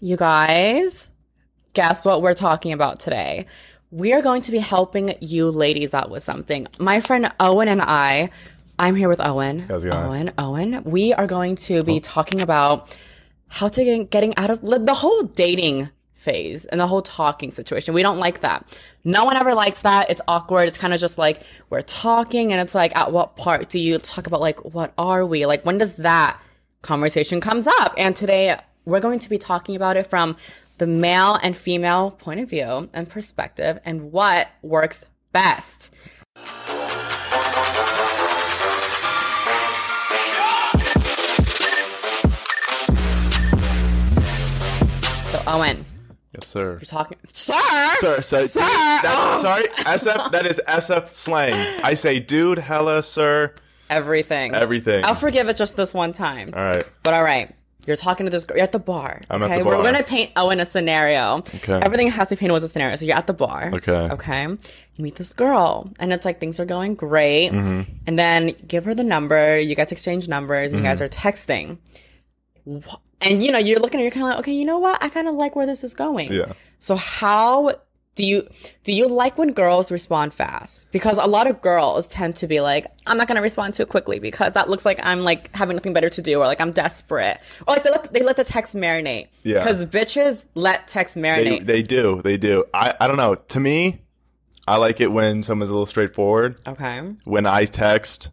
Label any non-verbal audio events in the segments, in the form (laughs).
You guys, guess what we're talking about today? We are going to be helping you ladies out with something. My friend Owen and I, I'm here with Owen. How's it going? Owen, Owen, we are going to be talking about how to get getting out of the whole dating phase and the whole talking situation. We don't like that. No one ever likes that. It's awkward. It's kind of just like we're talking and it's like at what part do you talk about like what are we? Like when does that conversation comes up? And today we're going to be talking about it from the male and female point of view and perspective and what works best. So Owen, Yes, sir. you're talking, sir, Sir, sir, Sir! Oh. Sorry, SF. That is SF slang. I say, dude, hella, sir, everything, everything. I'll forgive it just this one time. All right. But all right, you're talking to this girl. You're at the bar. I'm at okay? the We're gonna paint Owen a scenario. Okay. Everything has to be painted with a scenario. So you're at the bar. Okay. Okay. You meet this girl, and it's like things are going great, Mm-hmm. and then give her the number. You guys exchange numbers, and you Mm-hmm. guys are texting. And you know, you're looking at, you're kind of like, okay, you know what? I kind of like where this is going. Yeah. So how do you do you like when girls respond fast? Because a lot of girls tend to be like, I'm not gonna respond too quickly because that looks like I'm like having nothing better to do or like I'm desperate or like they let they let the text marinate. Yeah. Because bitches let text They, marinate. they do. They do. I, I don't know. To me, I like it when someone's a little straightforward. okay. When I text,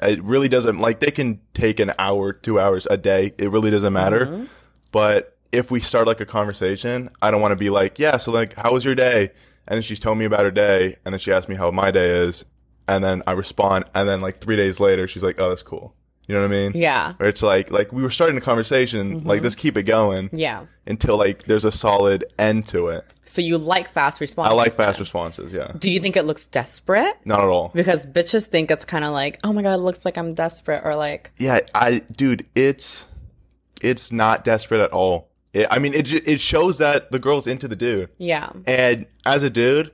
it really doesn't, like, they can take an hour, two hours a day. It really doesn't matter. Mm-hmm. But if we start like a conversation, I don't want to be like, yeah, so like, how was your day? And then she's telling me about her day. And then she asked me how my day is. And then I respond. And then like three days later, she's like, oh, that's cool. You know what I mean? Yeah. Or it's like, like we were starting a conversation, like mm-hmm. let's keep it going Yeah. until like there's a solid end to it. So you like fast responses. I like fast then. responses. Yeah. Do you think it looks desperate? Not at all. Because bitches think it's kind of like, oh my god, it looks like I'm desperate, or like, Yeah. I, dude, it's, it's not desperate at all. It, I mean, it, it shows that the girl's into the dude. yeah, And as a dude,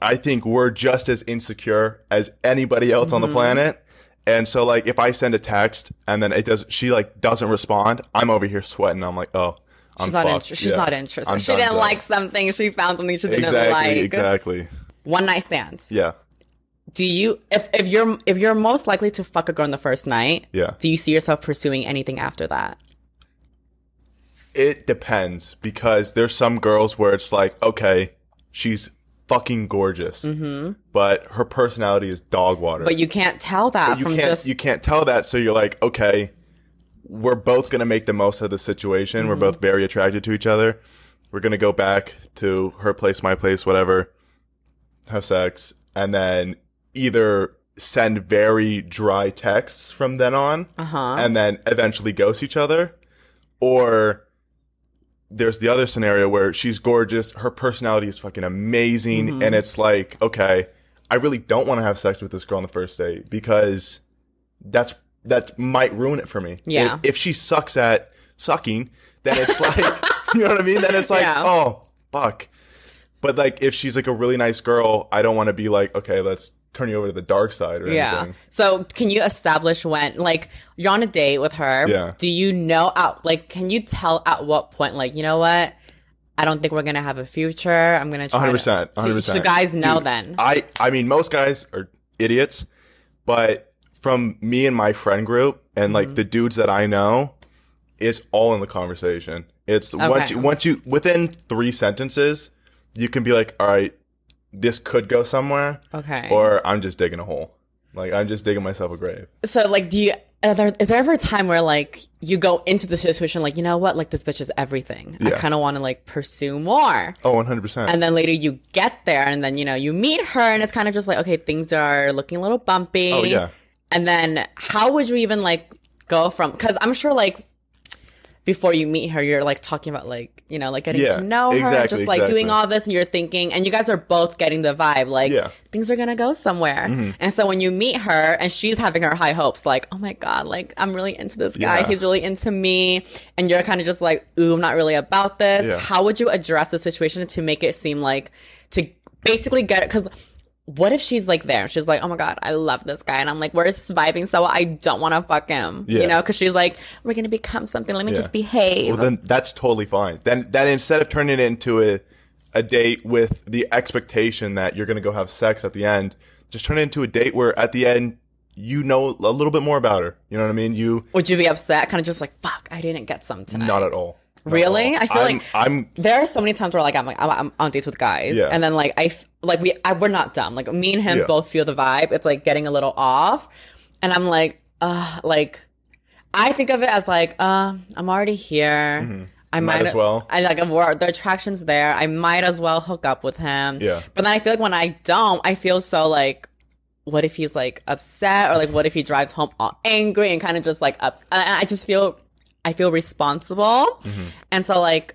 I think we're just as insecure as anybody else on the Mm-hmm. planet. And so like if I send a text and then it does she like doesn't respond, I'm over here sweating. I'm like, "Oh, I'm she's not fucked. interested. She's Yeah. not interested. I'm she done, didn't done. like something. She found something she didn't Exactly, like. exactly. One night stands. Yeah. Do you if if you're if you're most likely to fuck a girl on the first night? Yeah. Do you see yourself pursuing anything after that? It depends because there's some girls where it's like, okay, she's fucking gorgeous, mm-hmm. but her personality is dog water. But you can't tell that you from can't just you can't tell that so you're like okay we're both going to make the most of the situation Mm-hmm. we're both very attracted to each other we're going to go back to her place my place whatever have sex and then either send very dry texts from then on uh-huh. and then eventually ghost each other or there's the other scenario where she's gorgeous her personality is fucking amazing Mm-hmm. and it's like okay i really don't want to have sex with this girl on the first date because that's that might ruin it for me Yeah. if, if she sucks at sucking then it's like (laughs) you know what i mean then it's like Yeah. oh fuck but like if she's like a really nice girl i don't want to be like okay let's turn you over to the dark side or yeah. anything So can you establish when like you're on a date with her? Yeah. Do you know out like can you tell at what point like you know what? I don't think we're gonna have a future. I'm gonna try. 100%, to- So- 100%. So, guys know Dude, then. I I mean most guys are idiots, but from me and my friend group and Mm-hmm. like the dudes that I know, it's all in the conversation. It's once you once you within three sentences, you can be like, all right, this could go somewhere, okay. or I'm just digging a hole. Like I'm just digging myself a grave. So like, do you? Are there, is there ever a time where like you go into the situation like you know what like this bitch is everything. I kind of want to like pursue more. Oh, 100 percent. And then later you get there and then you know you meet her and it's kind of just like okay things are looking a little bumpy. Oh yeah. And then how would you even like go from? Because I'm sure like before you meet her, you're like talking about like you know like getting Yeah, to know her, exactly, just like doing all this, and you're thinking, and you guys are both getting the vibe like Yeah. Mm-hmm. things are gonna go somewhere. And so when you meet her and she's having her high hopes, like oh my god, like I'm really into this guy, Yeah. he's really into me, and you're kind of just like ooh, I'm not really about this. How would you address the situation to make it seem like to basically get it? Because what if she's like there? She's like, oh my god, I love this guy, and I'm like, we're vibing so I don't want to fuck him, Yeah. you know, because she's like, we're gonna become something. Let me Yeah. just behave. Well, then that's totally fine. Then, then instead of turning it into a, a date with the expectation that you're going to go have sex at the end, just turn it into a date where at the end you know a little bit more about her. You know what I mean? You Would you be upset? Kind of just like, fuck, I didn't get some tonight. not at all. Really? I feel I'm, like- I'm there are so many times where like I'm like I'm, I'm on dates with guys, Yeah. and then like I like we I, we're not dumb. Like me and him Yeah. both feel the vibe. It's like getting a little off, and I'm like, uh, like I think of it as like, uh, I'm already here. I Mm-hmm. Might might, as well. I like we're, the attraction's there. I might as well hook up with him. Yeah. But then I feel like when I don't, I feel so like. What if he's like upset, or like what if he drives home all angry and kind of just like ups? I I just feel, I feel responsible, Mm-hmm. and so like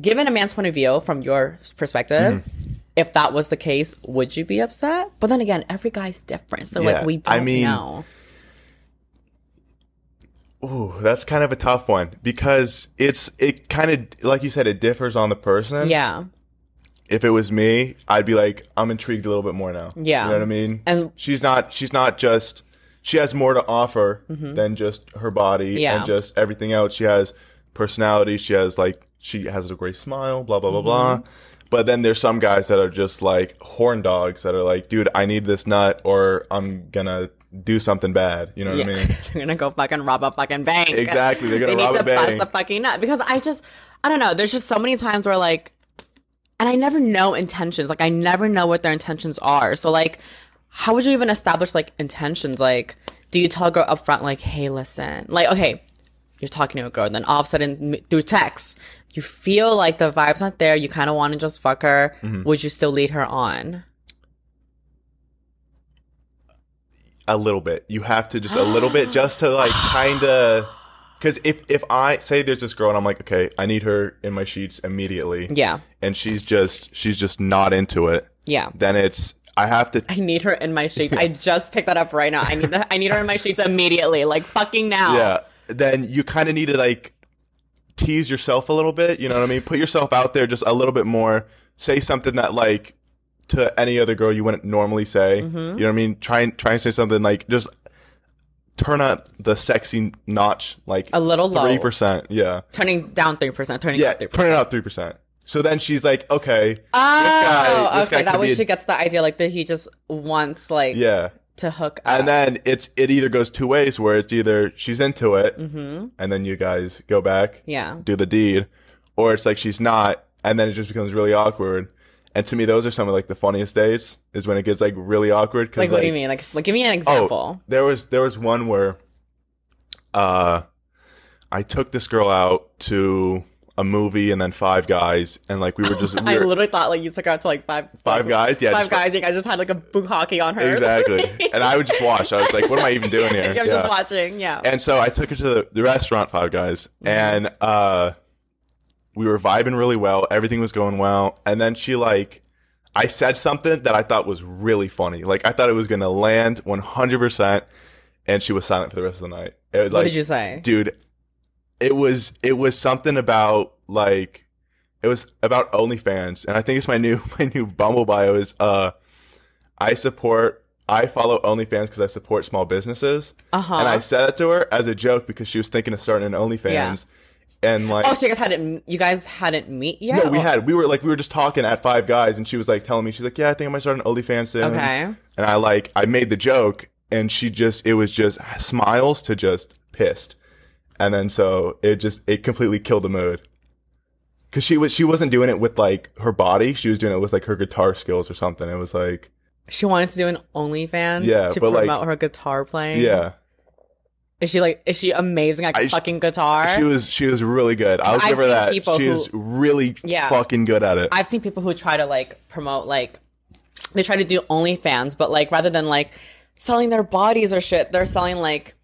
given a man's point of view from your perspective, Mm-hmm. if that was the case, would you be upset? But then again, every guy's different, so Yeah, like we don't I mean- know. Ooh, that's kind of a tough one because it's it kind of like you said it differs on the person. Yeah, If it was me, I'd be like I'm intrigued a little bit more now. Yeah. You know what I mean? And- she's not she's not just she has more to offer than just her body Mm-hmm. Yeah. and just everything else. She has personality, she has like she has a great smile, blah blah blah blah. Mm-hmm. But then there's some guys that are just like horn dogs that are like, dude, I need this nut or I'm gonna do something bad. You know what yeah. I mean? (laughs) they're gonna go fucking rob a fucking bank. Exactly. They're gonna they rob need a to bust bank. the fucking nut because I just I don't know. There's just so many times where like, and I never know intentions. Like I never know what their intentions are. So like, how would you even establish like intentions? Like, do you tell a girl up front like, hey, listen, like, okay, you're talking to a girl, then all of a sudden through text, you feel like the vibe's not there. You kind of want to just fuck her. Mm-hmm. Would you still lead her on? a little bit. You have to just a little bit (gasps) just to like kind of because if if I say there's this girl and I'm like, okay, I need her in my sheets immediately, Yeah, and she's just she's just not into it, yeah. then it's I have to. I need her in my sheets. (laughs) I just picked that up right now. I need the, I need her in my sheets immediately, like fucking now. Yeah, then you kind of need to like tease yourself a little bit. You know what I mean? Put yourself out there just a little bit more. Say something that like to any other girl you wouldn't normally say. Mm-hmm. You know what I mean? Try and try and say something like just turn up the sexy notch like A little low. three percent. Yeah, Turning down three percent. Turning yeah. up three Turn it up three percent. So then she's like, okay, Oh, this guy, this okay. guy That way a- she gets the idea, like that he just wants like yeah. to hook up. And then it's it either goes two ways where it's either she's into it Mm-hmm. and then you guys go back yeah, do the deed, or it's like she's not, and then it just becomes really awkward. And to me, those are some of like the funniest days is when it gets like really awkward. Cause, like what do you mean? Like, like give me an example. Oh, there was there was one where, uh, I took this girl out to a movie and then Five Guys, and like we were just (laughs) we I literally thought like you took her out to like five Five Guys, yeah, five guys. You guys just had like a bukkake on her. exactly, (laughs) and I would just watch. I was like, what am I even doing here? (laughs) I'm just watching. Yeah. And so I took her to the, the restaurant, Five Guys, and uh, we were vibing really well. Everything was going well. And then she like, I said something that I thought was really funny. Like I thought it was gonna land 100, percent and she was silent for the rest of the night. It was what like, did you say? dude? It was it was something about like it was about OnlyFans, and I think it's my new (laughs) my new Bumble bio is uh, I support. I follow OnlyFans because I support small businesses. Uh huh. And I said it to her as a joke because she was thinking of starting an OnlyFans. Yeah. And like, Oh, so you guys hadn't you guys hadn't meet yet? no, we Or- had, we were like, we were just talking at Five Guys and she was like telling me, she's like, yeah, I think I might start an OnlyFans soon. Okay. And I like, I made the joke and she just, it was just smiles to just pissed. And then so it just, it completely killed the mood. Cause she was, she wasn't doing it with like her body. She was doing it with like her guitar skills or something. It was like, She wanted to do an OnlyFans Yeah, to but, like- promote her guitar playing. yeah, Is she like is she amazing at I- fucking guitar? she was, she was really good. I'll I've give her that. She's who- really Yeah. fucking good at it. I've seen people who try to like promote like they try to do OnlyFans, but like rather than like selling their bodies or shit, they're selling like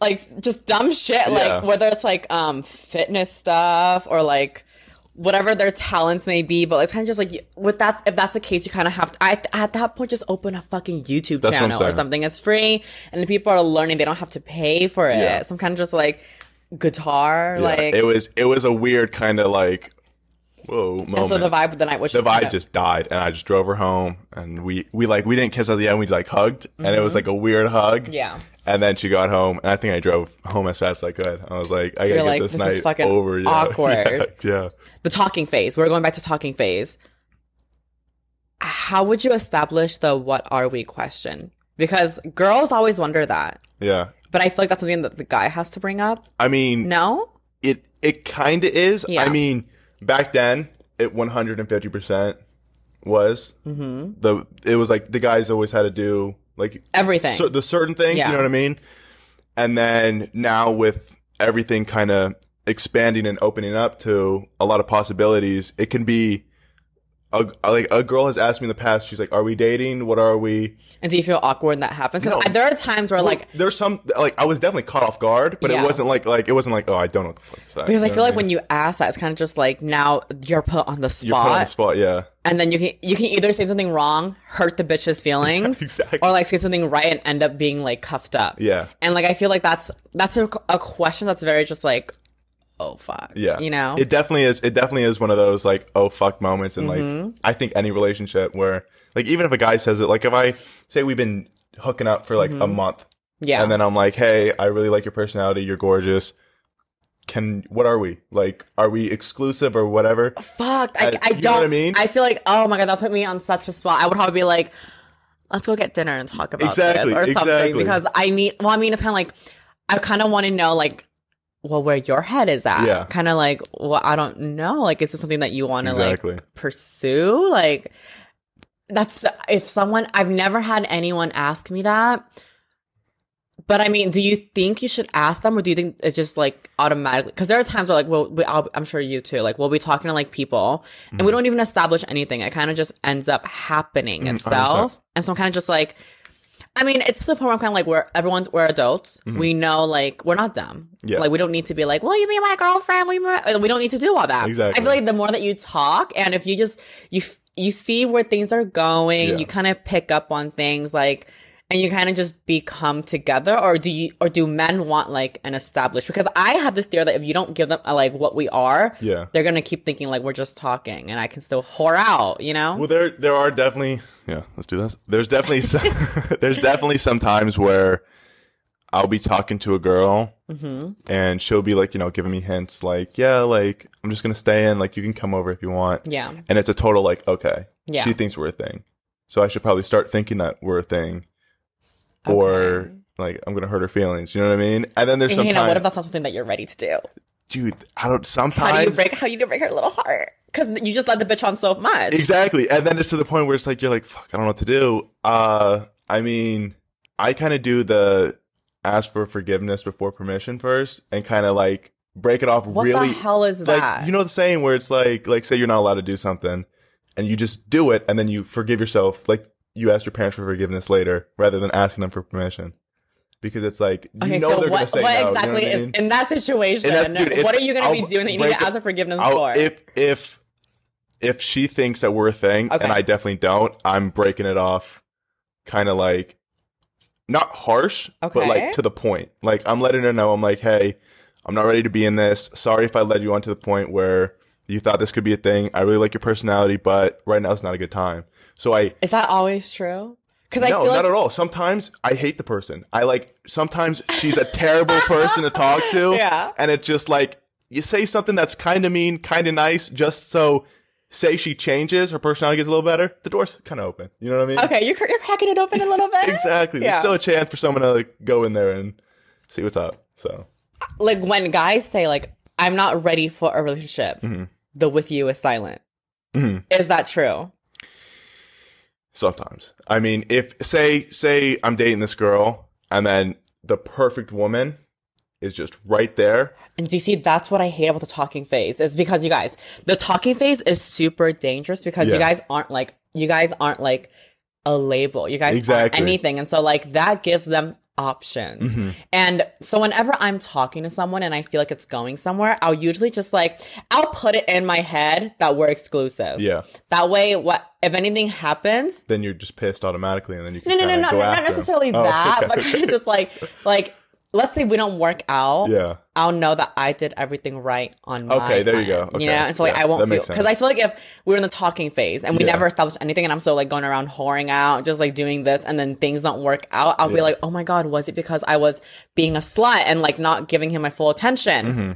like just dumb shit, Yeah. like whether it's like um fitness stuff or like whatever their talents may be. But it's kind of just like with that, if that's the case, you kind of have to. I, at that point, just open a fucking YouTube That's channel or something. It's free, and the people are learning. They don't have to pay for it. Yeah. Some kind of just like guitar, Yeah, like it was it was a weird kind of like whoa moment. And so the vibe of the night was the just vibe kinda- just died and I just drove her home and we we like we didn't kiss at the end we like hugged and it was like a weird hug Mm-hmm. Yeah. And then she got home and I think I drove home as fast as I could I was like I gotta You're get like, this, this is night fucking over yeah. (laughs) awkward. yeah, yeah. the talking phase. We're going back to talking phase. How would you establish the what are we question? Because girls always wonder that. yeah But I feel like that's something that the guy has to bring up. I mean No? it it kind of is Yeah. I mean back then it 150 percent was Mm-hmm. the it was like the guys always had to do like Everything. cer- the certain things Yeah. you know what I mean and then now with everything kind of expanding and opening up to a lot of possibilities it can be a, like a girl has asked me in the past she's like are we dating what are we And do you feel awkward when that happens? Because No. there are times where like there's some like I was definitely caught off guard but Yeah. it wasn't like like it wasn't like oh I don't know what the fuck because I feel like when you ask that, it's kind of just like now you're put on the spot. you're put on the spot, spot yeah and then you can you can either say something wrong, hurt the bitch's feelings, (laughs) exactly or like say something right and end up being like cuffed up. yeah And like I feel like that's that's a, a question that's very just like, oh fuck, Yeah. you know, It definitely is it definitely is one of those like oh fuck moments and Mm-hmm. like I think any relationship where like even if a guy says it like if I say we've been hooking up for like a month Mm-hmm. yeah, and then I'm like, "Hey, I really like your personality. You're gorgeous. Can what are we? Like are we exclusive or whatever?" fuck, I, I you know don't. what I mean? I feel like oh my god, that put me on such a spot. I would probably be like, let's go get dinner and talk about Exactly, this or something exactly. because I need. Well, I mean, it's kind of like I kind of want to know like. Well, where your head is at, Yeah. kind of like, well, I don't know. Like, is this something that you want to Exactly. like pursue? Like, that's if someone I've never had anyone ask me that. But I mean, do you think you should ask them, or do you think it's just like automatically? Because there are times where, like, well, we, I'll, I'm sure you too. Like, we'll be talking to like people, and Mm-hmm. we don't even establish anything. It kind of just ends up happening Mm, itself, and so I'm kind of just like, I mean, it's to the point where I'm kind of like, we're everyone's we're adults. We know, like, we're not dumb. Mm-hmm. Yeah. Like, we don't need to be like, well, you be my girlfriend. We we don't need to do all that. Exactly. I feel like the more that you talk, and if you just you you see where things are going, Yeah. you kind of pick up on things like. And you kind of just become together, or do you, or do men want like an established? Because I have this theory that if you don't give them uh, like what we are, Yeah. they're gonna keep thinking like we're just talking, and I can still whore out, you know? Well, there there are definitely yeah. Let's do this. There's definitely some, (laughs) there's definitely some times where I'll be talking to a girl Mm-hmm. and she'll be like, you know, giving me hints like, yeah, like I'm just gonna stay in. Like you can come over if you want. Yeah. And it's a total like, okay, Yeah. she thinks we're a thing, so I should probably start thinking that we're a thing, or like I'm gonna hurt her feelings. You know what I mean? And then there's You sometimes, know, what if that's not something that you're ready to do? dude, I don't. Sometimes How do you break? How you break her little heart? Because you just let the bitch on so much. Exactly. And then it's to the point where it's like you're like, fuck, I don't know what to do. Uh I mean, I kind of do the ask for forgiveness before permission first and kind of like break it off What really the hell is like that? you know the saying where it's like like say you're not allowed to do something and you just do it and then you forgive yourself like you ask your parents for forgiveness later rather than asking them for permission. Because it's like you okay, know so they're what, gonna say what no, you know exactly what I is in that situation? And that's- dude, if- what are you going to be I'll doing that you need to ask for forgiveness I'll- for? If if if she thinks that we're a thing Okay. and I definitely don't, I'm breaking it off kind of like not harsh, but like to the point. Like I'm letting her know I'm like, "Hey, I'm not ready to be in this. Sorry if I led you on to the point where you thought this could be a thing. I really like your personality, but right now it's not a good time." So I is that always true? Because I no, not like at all. Sometimes I hate the person. I like sometimes she's a terrible person to talk to. (laughs) Yeah. And it's just like you say something that's kind of mean, kind of nice, just so say she changes, her personality gets a little better. The door's kind of open. You know what I mean? okay, you're you're cracking it open a little bit. (laughs) Exactly. Yeah. There's still a chance for someone to like go in there and see what's up. So like when guys say like I'm not ready for a relationship, Mm-hmm. the with you is silent. Mhm. Is that true? Sometimes, I mean, if say say I'm dating this girl and then the perfect woman is just right there. And do you see that's what I hate about the talking phase is because you guys, the talking phase is super dangerous because you guys aren't like you guys aren't like a label. You guys Exactly. anything. And so like that gives them options. Mm-hmm. And so whenever I'm talking to someone and I feel like it's going somewhere, I'll usually just like I'll put it in my head that we're exclusive. Yeah. That way what if anything happens, Then you're just pissed automatically, and then you can no, no, no, kinda not, not necessarily Oh, that, okay. but kind of just like, like, let's say we don't work out. Yeah. I'll know that I did everything right on my Okay, there you go. Okay. You know, and so like Yeah, I won't feel because. I feel like if we're in the talking phase and we Yeah. never established anything, and I'm still like going around whoring out, just like doing this, and then things don't work out, I'll be like, oh my god, was it because I was being a slut and like not giving him my full attention? Mm-hmm.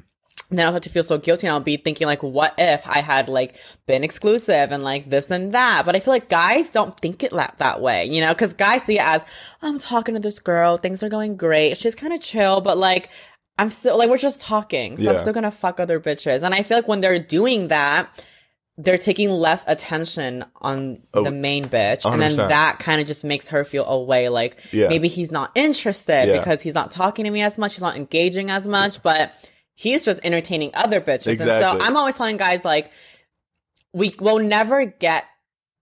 And then I'll have to feel so guilty, and I'll be thinking like, what if I had like been exclusive and like this and that? But I feel like guys don't think it that that way, you know, because guys see it as I'm talking to this girl, things are going great, she's kind of chill, but like. I'm still like we're just talking, so I'm still gonna fuck other bitches. And I feel like when they're doing that, they're taking less attention on Oh, the main bitch, and then that kind of just makes her feel away. Like Yeah. maybe he's not interested Yeah. because he's not talking to me as much, he's not engaging as much, but he's just entertaining other bitches. And so I'm always telling guys like, we will never get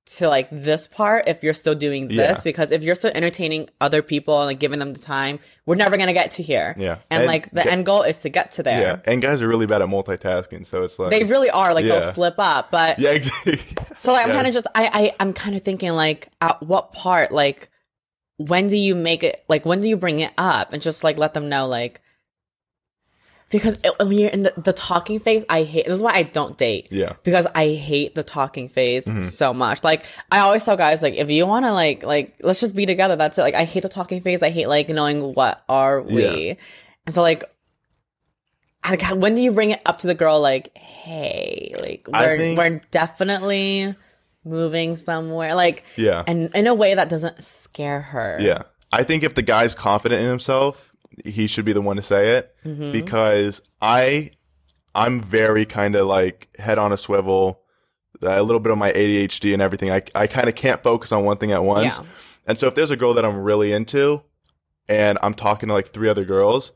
to like this part if you're still doing this Yeah. because if you're still entertaining other people and like giving them the time, we're never gonna get to here. Yeah. and, And like the g- end goal is to get to there. Yeah. And guys are really bad at multitasking, so it's like They really are like Yeah. they'll slip up, but Yeah, exactly. (laughs) so like, I'm Yeah. kind of just I, I I'm kind of thinking like at what part like when do you make it like when do you bring it up and just like let them know like because it, when you're in the, the talking phase I hate this is why I don't date Yeah. because I hate the talking phase Mm-hmm. so much like I always tell guys like if you want to like like let's just be together that's it like I hate the talking phase I hate like knowing what are we Yeah. and so like I- when do you bring it up to the girl like hey like we're, think- we're definitely moving somewhere like Yeah. and in a way that doesn't scare her Yeah. I think if the guy's confident in himself, he should be the one to say it Mm-hmm. because I I'm very kind of like head on a swivel, a little bit of my ADHD and everything. I I kind of can't focus on one thing at once. Yeah. And so if there's a girl that I'm really into and I'm talking to like three other girls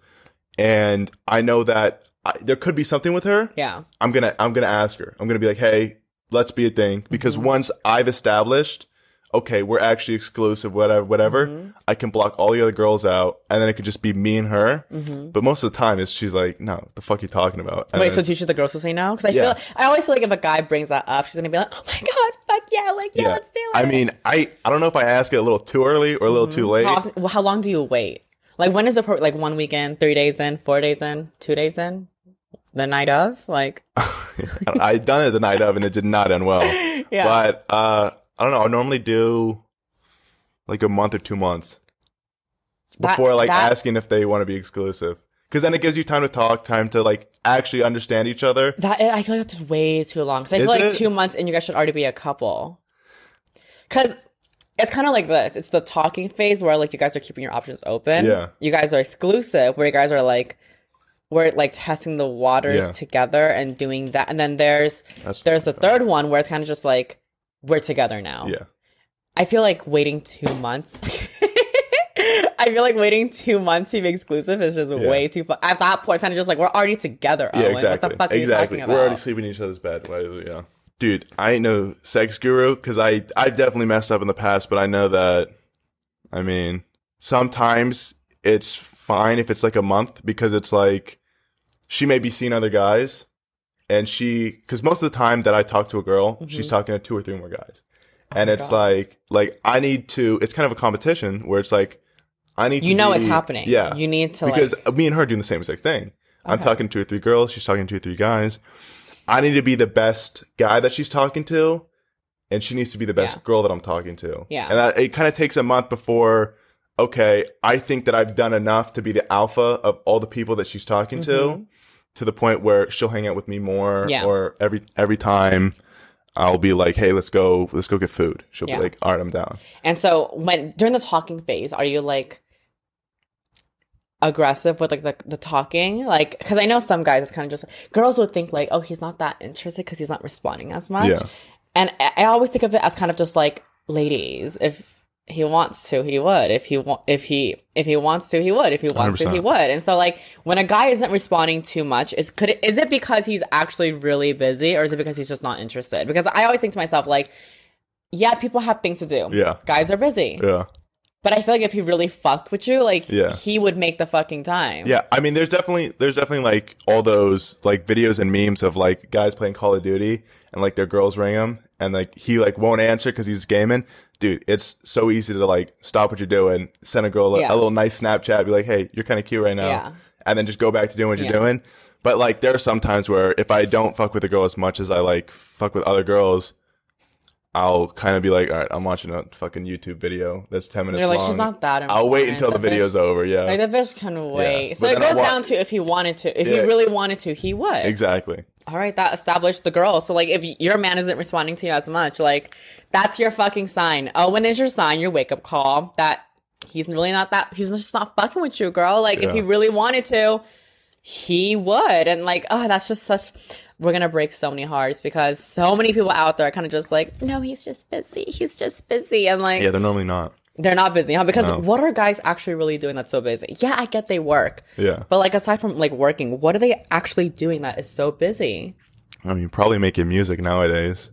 and I know that I, there could be something with her, yeah I'm going to I'm going to ask her. I'm going to be like, "Hey, let's be a thing." Because Mm-hmm. once I've established okay, we're actually exclusive, whatever, whatever. Mm-hmm. I can block all the other girls out, and then it could just be me and her. Mm-hmm. But most of the time, it's she's like, "No, what the fuck you talking about?" And Wait, so it's- teach the girls to say no? Because I Yeah. feel, I always feel like if a guy brings that up, she's gonna be like, "Oh my god, fuck yeah, like yeah, let's do it." I mean, I I don't know if I ask it a little too early or a little too late. how, often, how long do you wait? Like, when is the pro- like one weekend, three days in, four days in, two days in, the night of? Like, (laughs) I done it the night of, and it did not end well. (laughs) yeah, But uh, I don't know. I normally do like a month or two months That- before like that- asking if they want to be exclusive. Because then it gives you time to talk, time to like actually understand each other. that I feel like that's way too long. Because I feel like it? two months and you guys should already be a couple. Because it's kind of like this. It's the talking phase where like you guys are keeping your options open. Yeah. You guys are exclusive, where you guys are like, we're like testing the waters Yeah. together and doing that. And then there's That's there's the third one where it's kind of just like we're together now. Yeah. I feel like waiting two months. (laughs) I feel like waiting two months to be exclusive is just way too far. At that point, it's kind of just like we're already together. Yeah, exactly. What the fuck are exactly. you talking about? We're already sleeping in each other's bed. Why is it? Yeah. Dude, I ain't no sex guru because I I've definitely messed up in the past, but I know that. I mean, sometimes it's fine if it's like a month because it's like she may be seeing other guys, and she because most of the time that I talk to a girl, she's talking to two or three more guys, and Mm-hmm. Oh my it's God. like like I need to. It's kind of a competition where it's like I need. To You know be, it's happening. Yeah, You need to because like. me and her are doing the same exact thing. I'm talking to two or three girls. She's talking to two or three guys. I need to be the best guy that she's talking to, and she needs to be the best Yeah. girl that I'm talking to. Yeah. and that, it kind of takes a month before. Okay, I think that I've done enough to be the alpha of all the people that she's talking to, to the point where she'll hang out with me more. Yeah. Or every every time, I'll be like, "Hey, let's go, let's go get food." She'll Yeah. be like, "All right, I'm down." And so when during the talking phase, are you like aggressive with like the, the talking? Like, because I know some guys, it's kind of just girls would think like, oh, he's not that interested because he's not responding as much. Yeah. And I, I always think of it as kind of just like, ladies, if he wants to, he would. If he wa- if he if he wants to, he would. If he wants to, he would. And so like when a guy isn't responding too much, is could it, is it because he's actually really busy, or is it because he's just not interested? Because I always think to myself like. Yeah, people have things to do. Yeah. Guys are busy. Yeah. But I feel like if he really fucked with you, like Yeah. he would make the fucking time. Yeah, I mean, there's definitely there's definitely like all those like videos and memes of like guys playing Call of Duty and like their girls ring them and like he like won't answer because he's gaming, dude, it's so easy to like stop what you're doing, send a girl a, Yeah. a little nice Snapchat, be like, hey, you're kind of cute right now, Yeah. and then just go back to doing what you're doing. But like there are some times where if I don't fuck with a girl as much as I like fuck with other girls, I'll kind of be like, all right, I'm watching a fucking YouTube video that's ten minutes You're like, long. she's not that I'll wait until the The video's over. Yeah, Like the bitch can wait. So But it goes wa- down to if he wanted to. If Yeah. he really wanted to, he would. exactly. All right, that established the girl. So like, if your man isn't responding to you as much, like that's your fucking sign. Oh, when is your sign? Your wake up call that he's really not that. He's just not fucking with you, girl. Like if he really wanted to, he would. And like, oh, that's just such. We're gonna break so many hearts because so many people out there are kind of just like, no, he's just busy. He's just busy, and like, Yeah, they're normally not. they're not busy, huh? Because No. what are guys actually really doing that's so busy? Yeah, I get they work. Yeah. But like aside from like working, what are they actually doing that is so busy? I mean, probably making music nowadays.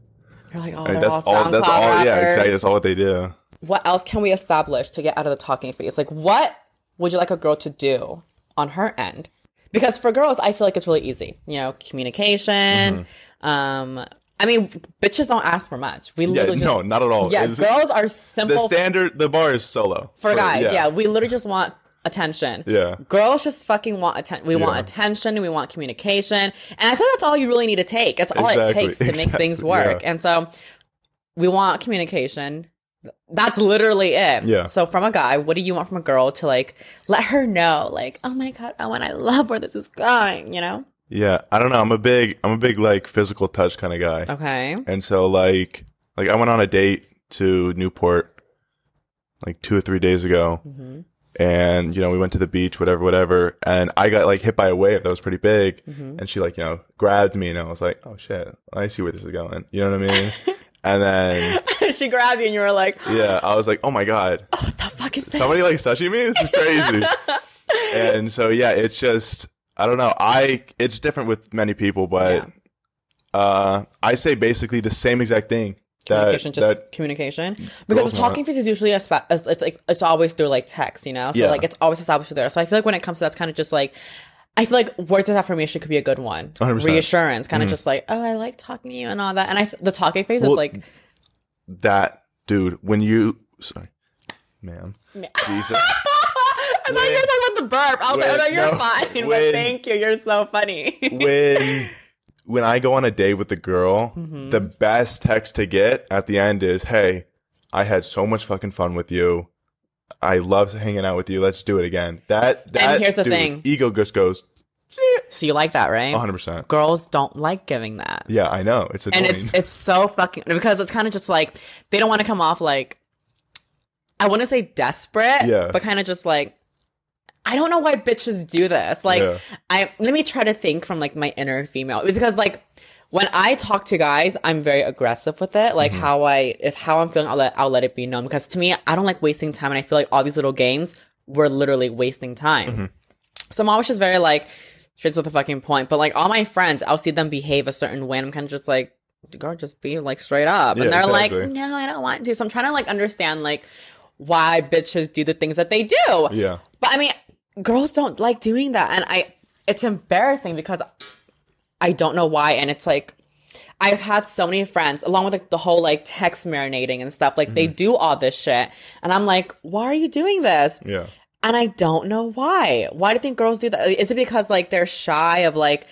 You're like, oh, I mean, that's all all. That's all. Yeah, exactly. That's all what they do. What else can we establish to get out of the talking phase? Like, what would you like a girl to do on her end? Because for girls, I feel like it's really easy. You know, communication. Um, I mean, bitches don't ask for much. We Mm-hmm. Yeah, literally just, no, not at all. yeah, It's- girls are simple. the standard, the bar is solo for guys. Yeah. we literally just want attention. Yeah. Girls just fucking want attention. We want Yeah. attention. We want communication. And I think that's all you really need to take. That's all it takes to make things work. yeah. And so we want communication. That's literally it. Yeah. So from a guy, what do you want from a girl to like let her know, like, oh my god, Owen, I love where this is going, you know? Yeah, I don't know. I'm a big, I'm a big like physical touch kind of guy, Okay. and so like, like I went on a date to Newport like two or three days ago, Mm-hmm. and you know we went to the beach, whatever, whatever, and I got like hit by a wave that was pretty big, Mm-hmm. and she like you know grabbed me, and I was like, oh shit, I see where this is going. You know what I mean? (laughs) and then (laughs) she grabbed you and you were like, yeah, I was like, oh my god, (gasps) what the fuck is this? somebody like touching me this is crazy (laughs) and so yeah it's just i don't know i it's different with many people but uh i say basically the same exact thing that, communication, just that communication. Because the talking phase is usually a it's, it's like it's always through like text, you know. So Yeah. like it's always established through there. So I feel like when it comes to that's kind of just like. I feel like words of affirmation could be a good one. 100%. Reassurance, kind of just like, oh, I like talking to you and all that. And I, the talking phase Well, is like, that dude when you sorry ma'am (laughs) jesus I thought you were talking about the burp. I was like, oh no, you're no, fine. but thank you. You're so funny. when (laughs) when i go on a date with the girl Mm-hmm. the best text to get at the end is hey i had so much fucking fun with you I love hanging out with you. Let's do it again. That that here's the dude, thing. ego just goes so you like that, right? 100%. Girls don't like giving that. Yeah, I know. It's a and it's it's so fucking because it's kind of just like they don't want to come off like I want to say desperate, Yeah. but kind of just like I don't know why bitches do this. Like Yeah. I let me try to think from like my inner female. It's because like when I talk to guys, I'm very aggressive with it. Like mm-hmm. how I if how I'm feeling, I'll let I'll let it be known because to me, I don't like wasting time, and I feel like all these little games we're literally wasting time. Mm-hmm. So I'm always just very like straight to the fucking point. But like all my friends, I'll see them behave a certain way, and I'm kind of just like, girl, just be like straight up. Yeah, and they're exactly. like, no, I don't want to. So I'm trying to like understand like why bitches do the things that they do. yeah. But I mean, girls don't like doing that, and I it's embarrassing because I don't know why, and it's like. I've had so many friends, along with like the whole like text marinating and stuff. Like they Mm-hmm. do all this shit, and I'm like, why are you doing this? Yeah. And I don't know why. Why do you think girls do that? Is it because like they're shy of like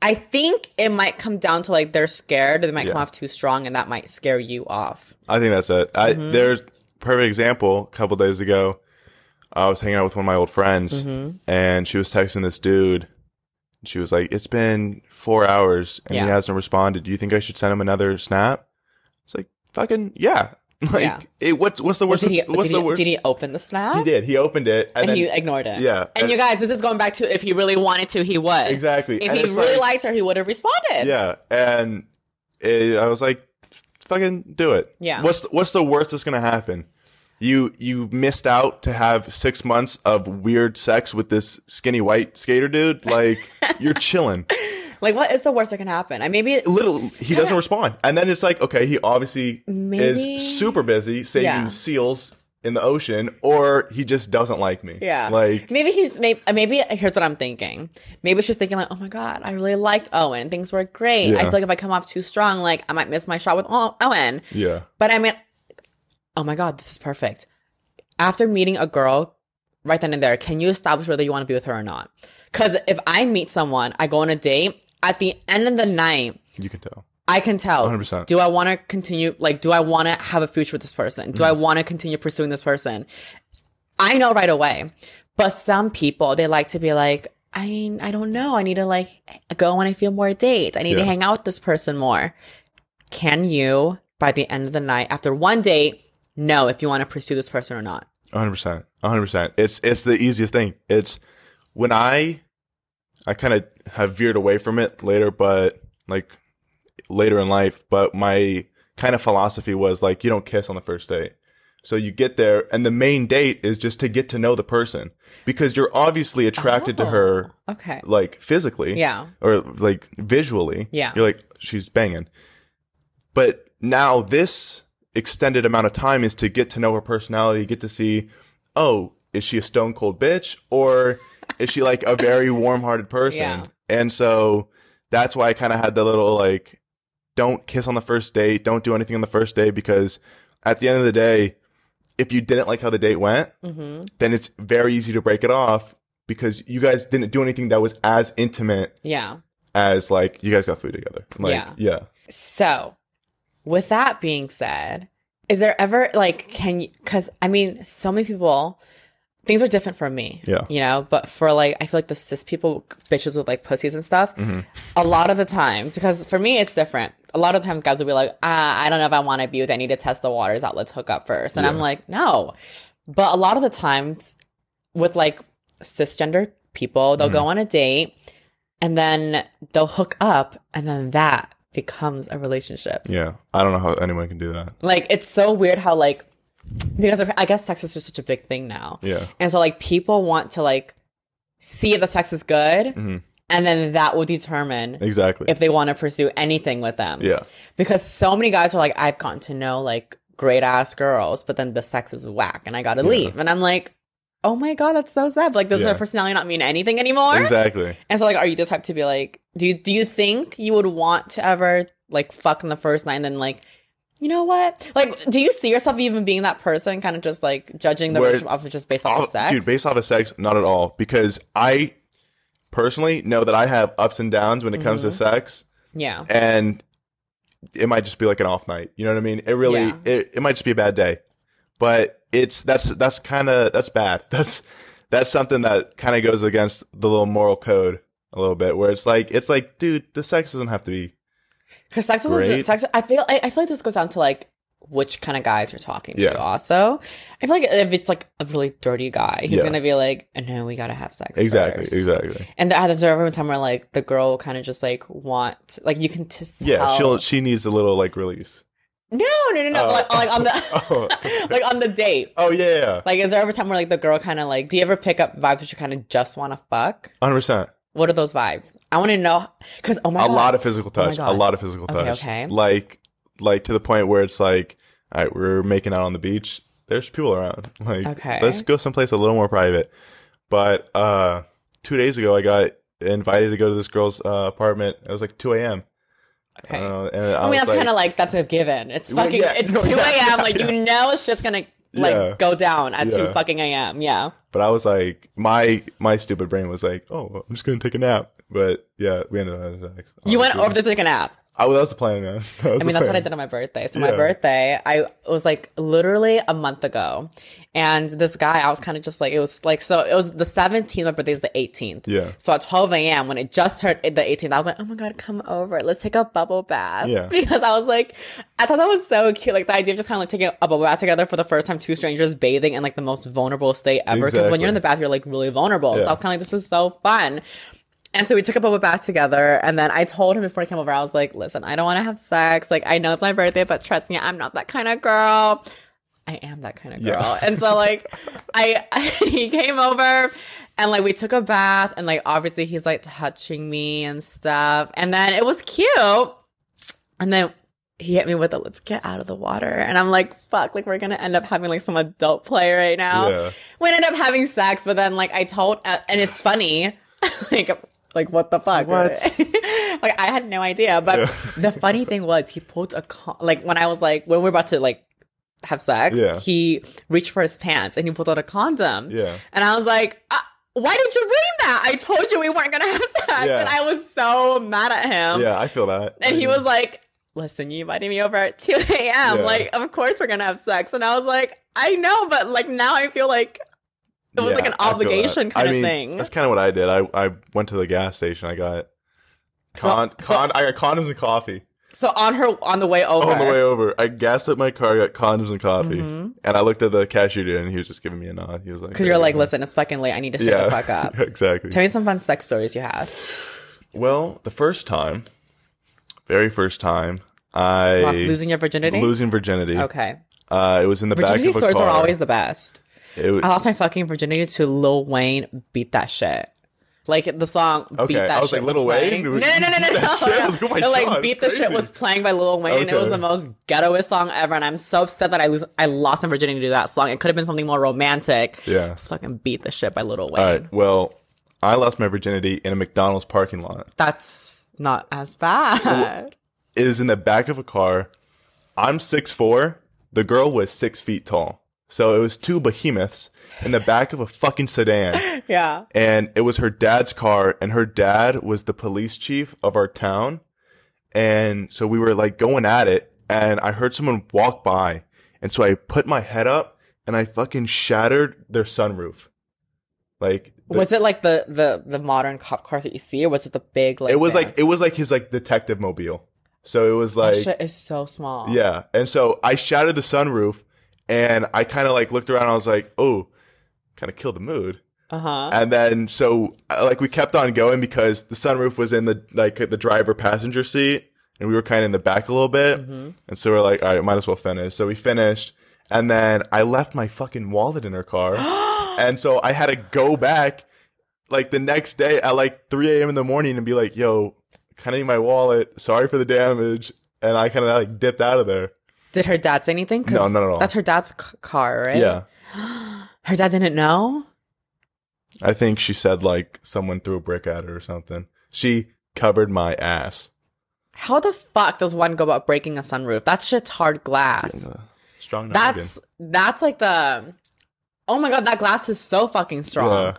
I think it might come down to like they're scared, they might come off too strong and that might scare you off. I think that's it. I, Mm-hmm. There's perfect example. A couple days ago, I was hanging out with one of my old friends, Mm-hmm. and she was texting this dude. She was like, "It's been four hours, and he hasn't responded. Do you think I should send him another snap?" It's like, "Fucking yeah." (laughs) Like, Yeah. it, what's what's the worst? Did he, what's did, the he, worst? did he open the snap? He did. He opened it, and, And then he ignored it. yeah, And you guys, this is going back to if he really wanted to, he would. exactly. If And he really like- liked her, he would have responded. Yeah, and it, I was like, "Fucking do it." Yeah. What's what's the worst that's gonna happen? You you missed out to have six months of weird sex with this skinny white skater dude. Like (laughs) you're chilling. Like, what is the worst that can happen? I maybe Little he doesn't respond, and then it's like, okay, he obviously Maybe- is super busy saving Yeah. seals in the ocean, or he just doesn't like me. Yeah. Like, maybe he's maybe uh, maybe here's what I'm thinking. Maybe she's just thinking like, oh my god, I really liked Owen. Things were great. I feel like if I come off too strong, like I might miss my shot with Owen. yeah. But I mean, oh my god, this is perfect. After meeting a girl, right then and there, can you establish whether you want to be with her or not? Because if I meet someone, I go on a date. At the end of the night, You can tell. I can tell. 100%. Do I want to continue? Like, do I want to have a future with this person? Do I mm. want to continue pursuing this person? I know right away. But some people, they like to be like, I, I don't know. I need to like go when I feel more dates. I need to hang out with this person more. Can you, by the end of the night, after one date, know if you want to pursue this person or not? 100%. 100%. It's it's the easiest thing. It's when I I kind of have veered away from it later, but like later in life, but my kind of philosophy was like you don't kiss on the first date. So you get there and the main date is just to get to know the person because you're obviously attracted to her Oh, Okay. like physically. Yeah. Or like visually. Yeah. You're like, she's banging. But now this extended amount of time is to get to know her personality, get to see, oh, is she a stone cold bitch or is she like a very warm hearted person? Yeah. And so that's why I kind of had the little like, don't kiss on the first date, don't do anything on the first day because at the end of the day, if you didn't like how the date went, Mm-hmm. then it's very easy to break it off because you guys didn't do anything that was as intimate Yeah. as like you guys got food together. Like, Yeah. yeah. So, with that being said, is there ever like can you cuz I mean so many people things are different for me. Yeah. You know, but for like I feel like the cis people bitches with like pussies and stuff, Mm-hmm. a lot of the times because for me it's different. A lot of times guys will be like, ah, I don't know if I want to be with. I need to test the waters out. Let's hook up first. And I'm like, no. But a lot of the times with like cisgender people, they'll Mm-hmm. go on a date and then they'll hook up and then that becomes a relationship. Yeah. I don't know how anyone can do that. Like it's so weird how like because I guess sex is just such a big thing now. Yeah. And so like people want to like see if the sex is good Mhm. and then that will determine Exactly. if they want to pursue anything with them. yeah. Because so many guys are like, I've gotten to know like great ass girls, but then the sex is whack and I gotta leave. And I'm like, oh my God, that's so sad. Like, does Yeah. their personality not mean anything anymore? Exactly. And so like, are you just have to be like, do you, do you think you would want to ever like fuck in the first night and then like, you know what? Like, do you see yourself even being that person, kind of just like judging the Where- relationship off of just based off Oh, of sex? Dude, based off of sex, not at all. Because I personally know that I have ups and downs when it comes Mm-hmm. to sex, yeah. and it might just be like an off night. You know what I mean? It really, Yeah. it, it might just be a bad day. But it's that's that's kind of that's bad. (laughs) That's that's something that kind of goes against the little moral code a little bit, where it's like it's like, dude, the sex doesn't have to be. Because sex is Great. sex. I feel I, I feel like this goes down to like which kind of guys you're talking to. Yeah. Also, I feel like if it's like a really dirty guy, he's Yeah. gonna be like, "No, we gotta have sex." Exactly, first." exactly. And there's ever a time where like the girl will kind of just like want like you can just Yeah, she'll she needs a little like release. No no no no Oh. like, like on the (laughs) Oh. (laughs) like on the date. Oh yeah, yeah, Like, is there ever time where like the girl kind of like, do you ever pick up vibes that you kind of just want to fuck? hundred percent. What are those vibes? I want to know because oh my A god, lot of physical touch. a lot of physical Okay, touch. okay. Like like to the point where it's like, all right, we're making out on the beach. There's people around. (laughs) Like, Okay. let's go someplace a little more private. But uh, two days ago, I got invited to go to this girl's uh, apartment. It was like two a.m. okay. Uh, I, I mean, that's like, kind of like that's a given. It's Well, fucking. yeah, it's no, two a.m. yeah, like yeah. you know, it's just gonna like go down at two fucking a.m. Yeah. But I was like, my my stupid brain was like, oh, I'm just gonna take a nap. But yeah, we ended up having sex. You went over to take a nap. Oh, that was the plan, man. (laughs) I mean, that's what I did on my birthday. So my birthday, I it was like literally a month ago, and this guy, I was kind of just like, it was like, so it was the 17th. My birthday is the 18th. Yeah. So at 12 a.m. when it just turned the 18th, I was like, oh my god, come over, let's take a bubble bath. Yeah. (laughs) Because I was like, I thought that was so cute. Like the idea of just kind of like taking a bubble bath together for the first time, two strangers bathing in like the most vulnerable state ever. Because when you're in the bath, you're like really vulnerable. Yeah. So I was kind of like, this is so fun. And so we took a bubble bath together. And then I told him before he came over, I was like, listen, I don't want to have sex. Like, I know it's my birthday, but trust me, I'm not that kind of girl. I am that kind of girl. Yeah. And so, like, (laughs) I, he came over and like we took a bath and like obviously he's like touching me and stuff. And then it was cute. And then he hit me with a let's get out of the water. And I'm like, fuck, like we're gonna end up having like some adult play right now. Yeah. We ended up having sex, but then like I told, uh, and it's funny, (laughs) like, like what the fuck? What? (laughs) like I had no idea. But Yeah. the funny (laughs) thing was he pulled a, con- like when I was like, when we're about to like have sex, Yeah. he reached for his pants and he pulled out a condom. Yeah. And I was like, uh, why did you bring that? I told you we weren't gonna have sex. Yeah. And I was so mad at him. Yeah, I feel that. And he was like, listen, you invited me over at 2 a.m. Yeah. Like, of course we're gonna have sex. And I was like, I know, but like now I feel like it was like an I feel that. obligation kind I of mean, thing. That's kind of what I did. I, I went to the gas station. I got So- con, so- I got condoms and coffee. So on her on the way over. On the way over, I gassed up my car, got condoms and coffee, and I looked at the cashier dude, and he was just giving me a nod. He was like, Because you're like, listen, it's fucking late. I need to sit yeah, the fuck up. (laughs) exactly. Tell me some fun sex stories you have. Well, the first time, very first time, I Lost, losing your virginity? losing virginity. Okay. Uh, it was in the Virginity back of a stories car. are always the best. Was, I lost my fucking virginity to Lil Wayne, Beat That Shit. Like the song "Beat Okay, That I was Shit" like, Lil playing. Wayne? No, no, no, no, (laughs) no, no. Shit? Was like, oh No, like God, "Beat the Shit" was playing by Lil Wayne. It was the most ghettoest song ever, and I'm so upset that I lose. I lost my virginity to that song. It could have been something more romantic. Yeah. It's fucking "Beat the Shit" by Lil Wayne. all right. Well, I lost my virginity in a McDonald's parking lot. That's not as bad. It is in the back of a car. I'm six four. The girl was six feet tall. So it was two behemoths in the back of a fucking sedan. (laughs) yeah. and it was her dad's car and her dad was the police chief of our town and so we were like going at it and i heard someone walk by and so i put my head up and i fucking shattered their sunroof like the- was it like the the the modern cop cars that you see, or was it the big like? it was van? like it was like his like detective mobile so it was That like shit is so small. yeah and so i shattered the sunroof and i kind of like looked around and i was like oh kind of killed the mood Uh huh. And then so like we kept on going because the sunroof was in the like the driver passenger seat and we were kind of in the back a little bit. Mhm. And so we're like, all right, might as well finish. So we finished. And then I left my fucking wallet in her car. (gasps) and so I had to go back like the next day at like 3 a.m. in the morning and be like, yo, kind of need my wallet. Sorry for the damage. And I kind of like dipped out of there. Did her dad say anything? No, not at all. That's her dad's c- car, right? Yeah. (gasps) Her dad didn't know. I think she said like someone threw a brick at her or something. She covered my ass. How the fuck does one go about breaking a sunroof? That shit's hard glass. Uh, strong noggin. That's that's like the. Oh my god, that glass is so fucking strong. Yeah.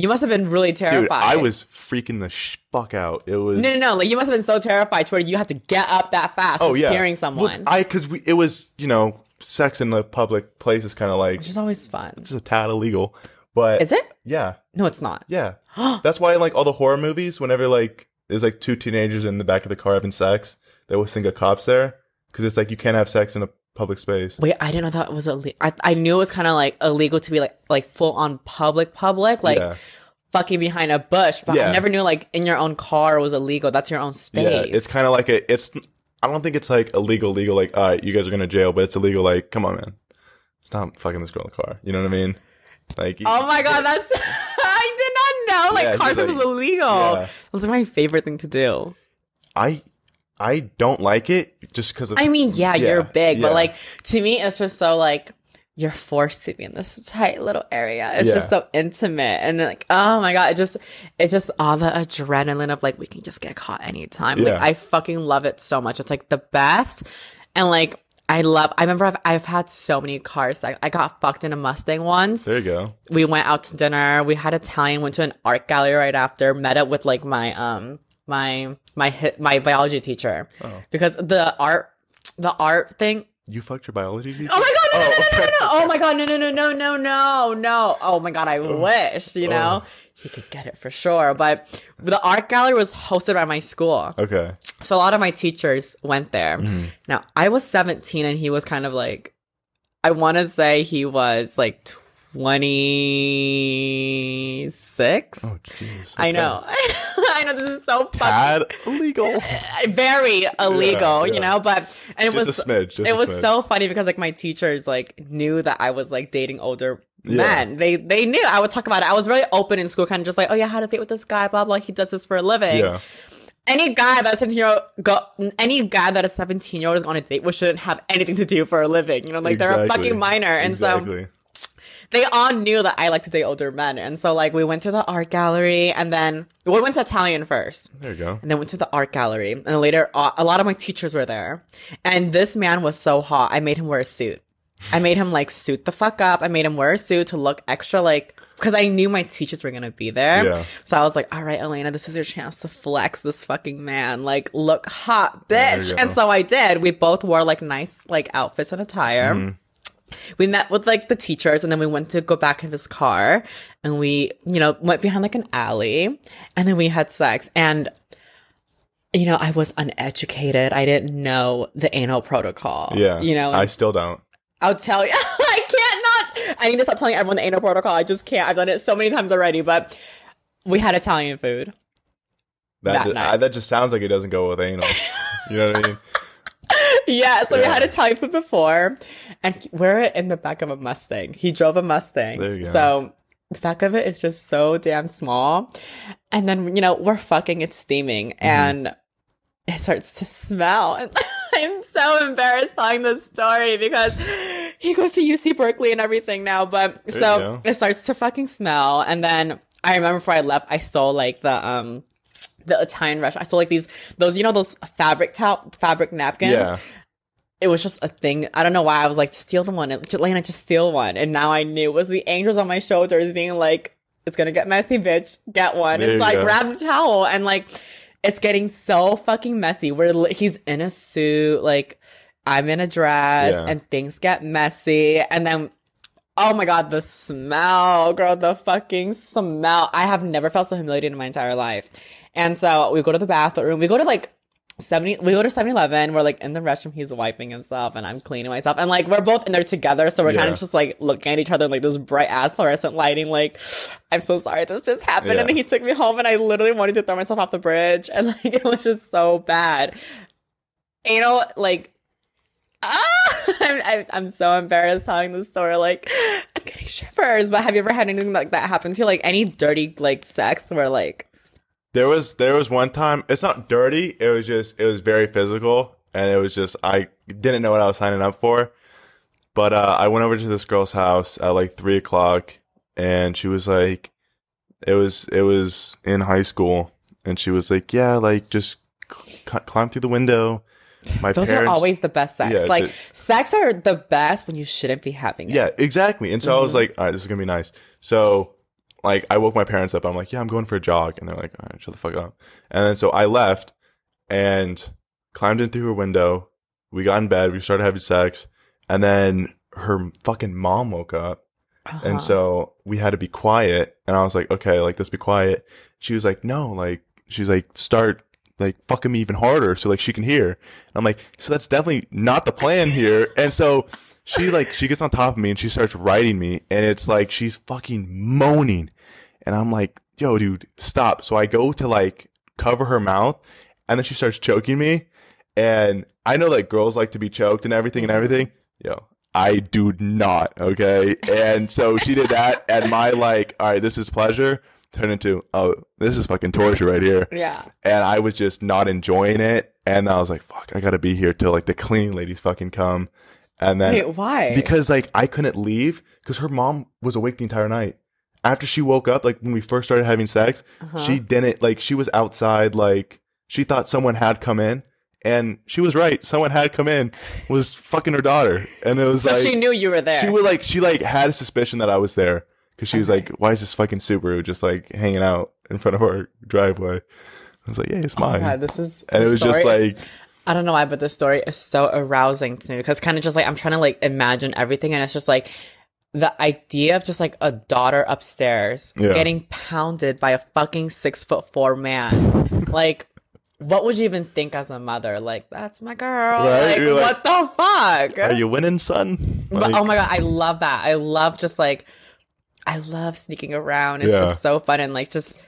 You must have been really terrified. Dude, I was freaking the sh- fuck out. It was No, no, no. Like you must have been so terrified to where you had to get up that fast. Oh yeah, hearing someone, Well, I because we it was you know sex in the public place is kind of like which is always fun. it's a tad illegal, but Is it? Yeah, No, it's not. yeah. (gasps) That's why like all the horror movies, whenever like there's like two teenagers in the back of the car having sex, they always think a cop's there because it's like you can't have sex in a public space. Wait, I didn't know that was illegal. I, I knew it was kind of like illegal to be like like full on public public, like yeah, fucking behind a bush. But I never knew like in your own car was illegal. That's your own space. yeah. It's kind of like a it's. I don't think it's like illegal, legal. Like, all right, you guys are going to jail, but it's illegal. Like, come on, man, stop fucking this girl in the car. You know what I mean? Like, Oh my god, (laughs) that's (laughs) I did not know. Like Yeah, car sex like- was illegal. Yeah. That's my favorite thing to do. I I don't like it just because of. I mean, yeah, Yeah, you're big, yeah. but like to me, it's just so like you're forced to be in this tight little area. It's Yeah. just so intimate, and like, oh my god, it just it's just all the adrenaline of like we can just get caught anytime. Like I fucking love it so much. It's like the best, and like. I love. I remember I've, I've had so many cars. sex. I got fucked in a Mustang once. there you go. we went out to dinner. We had Italian. Went to an art gallery right after. Met up with like my um my my my biology teacher Oh. because the art the art thing. You fucked your biology teacher. Oh my god! No, no, no, no, no, okay. no! Oh my god! No, no, no, no, no, no, no! Oh my god! I wish you know Oh. he could get it for sure. But the art gallery was hosted by my school, Okay. so a lot of my teachers went there. Mm-hmm. Now I was seventeen, and he was kind of like, I want to say he was like twenty six. Oh jeez. I know. (laughs) I know this is so fucking Tad illegal. (laughs) very illegal, yeah. you know, but and it Just was a smidge, it was smidge. so funny because like my teachers like knew that I was like dating older Yeah. men. They they knew I would talk about it. I was really open in school, kind of just like, oh yeah, how a date with this guy, blah blah. He does this for a living. Yeah. any guy that's 17 year old go any guy that a 17 year old is on a date with shouldn't have anything to do for a living. You know, like they're a fucking minor. And so exactly. They all knew that I like to date older men. And so like we went to the art gallery and then we went to Italian first. there you go. And then went to the art gallery. And later, a lot of my teachers were there. And this man was so hot, I made him wear a suit. I made him like suit the fuck up. I made him wear a suit to look extra like, because I knew my teachers were gonna be there. Yeah. So I was like, all right, Elena, this is your chance to flex this fucking man. Like, look hot, bitch. And so I did. We both wore like nice like outfits and attire Mm-hmm. We met with like the teachers and then we went to go back in his car and we, you know, went behind like an alley and then we had sex and you know, I was uneducated. I didn't know the anal protocol. Yeah. You know, I still don't. I'll tell you, (laughs) I can't not. I need to stop telling everyone the anal protocol. I just can't. I've done it so many times already, but we had Italian food. That That. I- that just sounds like it doesn't go with anal. (laughs) you know what I mean? (laughs) Yeah, so we Yeah. had Italian food before, and we're in the back of a Mustang. He drove a Mustang. There you go. So the back of it is just so damn small. And then, you know, we're fucking, it's steaming, Mm-hmm. and it starts to smell. (laughs) I'm so embarrassed telling this story because he goes to UC Berkeley and everything now. But you so it starts to fucking smell. And then I remember before I left, I stole like the, um, the Italian restaurant. I stole like these, those, you know, those fabric towel, fabric napkins Yeah. it was just a thing. I don't know why I was like, steal the one. Lena, just steal one. And now I knew it was the angels on my shoulders being like, it's gonna get messy, bitch. Get one. There and so I go. grabbed the towel and like, it's getting so fucking messy. We're, li- he's in a suit, like, I'm in a dress Yeah. and things get messy. And then, oh my God, the smell, girl, the fucking smell. I have never felt so humiliated in my entire life. And so we go to the bathroom. We go to like 70 we go to 7-Eleven, we're like in the restroom, he's wiping himself and I'm cleaning myself. And like we're both in there together, so we're kind of just like looking at each other like this bright ass fluorescent lighting, like, I'm so sorry this just happened. Yeah. And then he took me home and I literally wanted to throw myself off the bridge. And like (laughs) it was just so bad. You know, like ah, (laughs) I'm, I'm, I'm so embarrassed telling this story. Like, I'm getting shivers. But have you ever had anything like that happen to you? Like any dirty like sex where like There was there was one time. It's not dirty. It was just it was very physical, and it was just I didn't know what I was signing up for. But uh, I went over to this girl's house at like three o'clock, and she was like, "It was it was in high school," and she was like, "Yeah, like just cl- climb through the window." My Those parents, are always the best sex. Yeah, like the- sex are the best when you shouldn't be having it. Yeah, exactly. And so I was like, all right, this is gonna be nice. So like I woke my parents up. I'm like, yeah, I'm going for a jog, and they're like, all right, shut the fuck up. And then so I left and climbed in through her window. We got in bed. We started having sex, and then her fucking mom woke up, Uh-huh. and so we had to be quiet. And I was like, okay, like let's be quiet. She was like, no, like she's like start like fucking me even harder so like she can hear. And I'm like, so that's definitely not the plan here. And so she like she gets on top of me and she starts riding me and it's like she's fucking moaning. And I'm like, yo, dude, stop. So I go to like cover her mouth and then she starts choking me. And I know that girls like to be choked and everything and everything. Yo, I do not. Okay. And so she did that. And my like, all right, this is pleasure turned into, oh, this is fucking torture right here. yeah. And I was just not enjoying it. And I was like, fuck, I gotta be here till like the cleaning ladies fucking come. And then Wait, why? because like I couldn't leave because her mom was awake the entire night. After she woke up, like when we first started having sex, Uh-huh. she didn't like she was outside. Like she thought someone had come in, and she was right. Someone had come in, was fucking her daughter, and it was so like she knew you were there. she was like she like had a suspicion that I was there because she was Okay. like, "Why is this fucking Subaru just like hanging out in front of our (laughs) driveway?" I was like, "Yeah, it's Oh mine." God, this is and it was just story like, I don't know why, but the story is so arousing to me because kind of just like I'm trying to like imagine everything, and it's just like the idea of just like a daughter upstairs Yeah. getting pounded by a fucking six foot four man. like, what would you even think as a mother? Like, that's my girl. Right? Like, like, what the fuck? "Are you winning, son?" But oh my god, I love that. I love just like I love sneaking around. It's Yeah. just so fun and like just.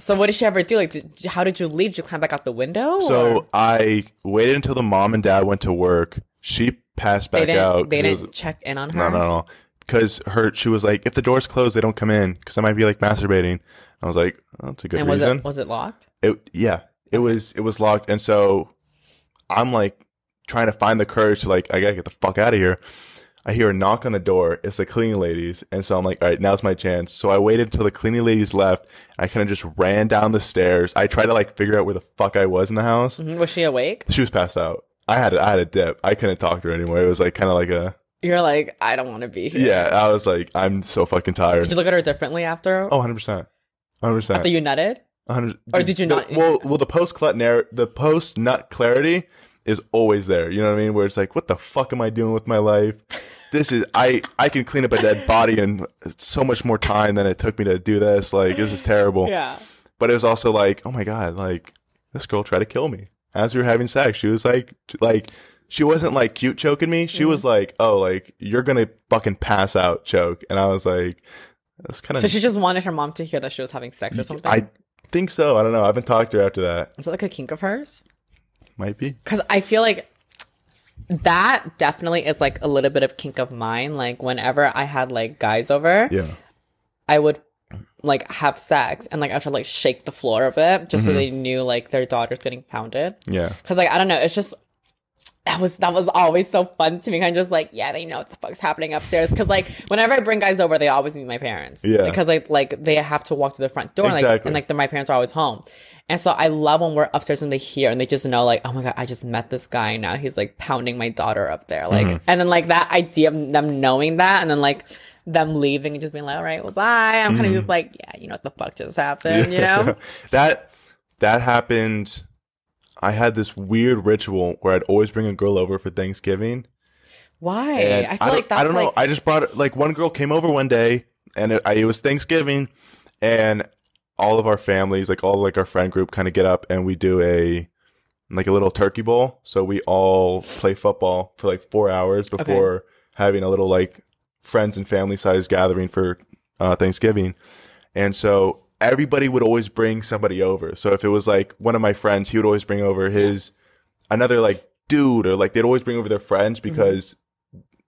So what did she ever do? Like, did, how did you leave? Did you climb back out the window? So or- I waited until the mom and dad went to work. She passed back didn't. out. They didn't was- check in on her. no, no, no. Because her, she was like, if the door's closed, they don't come in because I might be like masturbating. I was like, oh, that's a good And was reason. it was it locked? It, yeah, It was it was locked, and so I'm like trying to find the courage to like I gotta get the fuck out of here. I hear a knock on the door. It's the cleaning ladies, and so I'm like, all right, now's my chance. So I waited until the cleaning ladies left. I kind of just ran down the stairs. I tried to like figure out where the fuck I was in the house. Mhm. Was she awake? She was passed out. I had a, I had a dip. I couldn't talk to her anymore. It was like kind of like a You're like, I don't want to be here. yeah. I was like, I'm so fucking tired. Did you look at her differently after? Oh, 100 percent, 100 percent. after you nutted? 100 Or did you the- not- well well the post clut narr- the post nut clarity is always there. You know what i mean? Where it's like what the fuck am i doing with my life? This is i i can clean up a dead body in so much more time than it took me to do this. Like this is terrible. Yeah. but it was also like oh my god like this girl tried to kill me. As we were having sex she was like like she wasn't like cute choking me. She was mm-hmm. like oh like you're gonna fucking pass out choke. And i was like that's kind of So she just wanted her mom to hear that she was having sex or something? i think so. I don't know. I haven't talked to her after that. Is that like a kink of hers? Might be. Because I feel like that definitely is like a little bit of kink of mine. Like whenever I had like guys over, yeah. I would like have sex and like I try to like shake the floor of it just so mm-hmm. they knew like their daughter's getting pounded. yeah. Cause like I don't know, it's just that was that was always so fun to me. Kind of just like yeah, they know what the fuck's happening upstairs. Cause like whenever I bring guys over, they always meet my parents. Yeah. Because like like they have to walk to the front door, and, like Exactly. and like the, my parents are always home. And so I love when we're upstairs and they hear and they just know like oh my god, I just met this guy now. He's like pounding my daughter up there, like Mm-hmm. and then like that idea of them knowing that and then like. Them leaving and just being like, all right, well, bye. I'm kind Mm-hmm. of just like, yeah, you know what the fuck just happened, you know? (laughs) that that happened. I had this weird ritual where I'd always bring a girl over for Thanksgiving. Why? And I feel don't- like that's I don't like, know. I just brought like one girl came over one day, and it, I, it was Thanksgiving, and all of our families, like all like our friend group, kind of get up and we do a like a little turkey bowl. So we all play football for like four hours before having a little like friends and family size gathering for uh, Thanksgiving. And so everybody would always bring somebody over. So if it was like one of my friends, he would always bring over his another like dude or like they'd always bring over their friends mm-hmm. because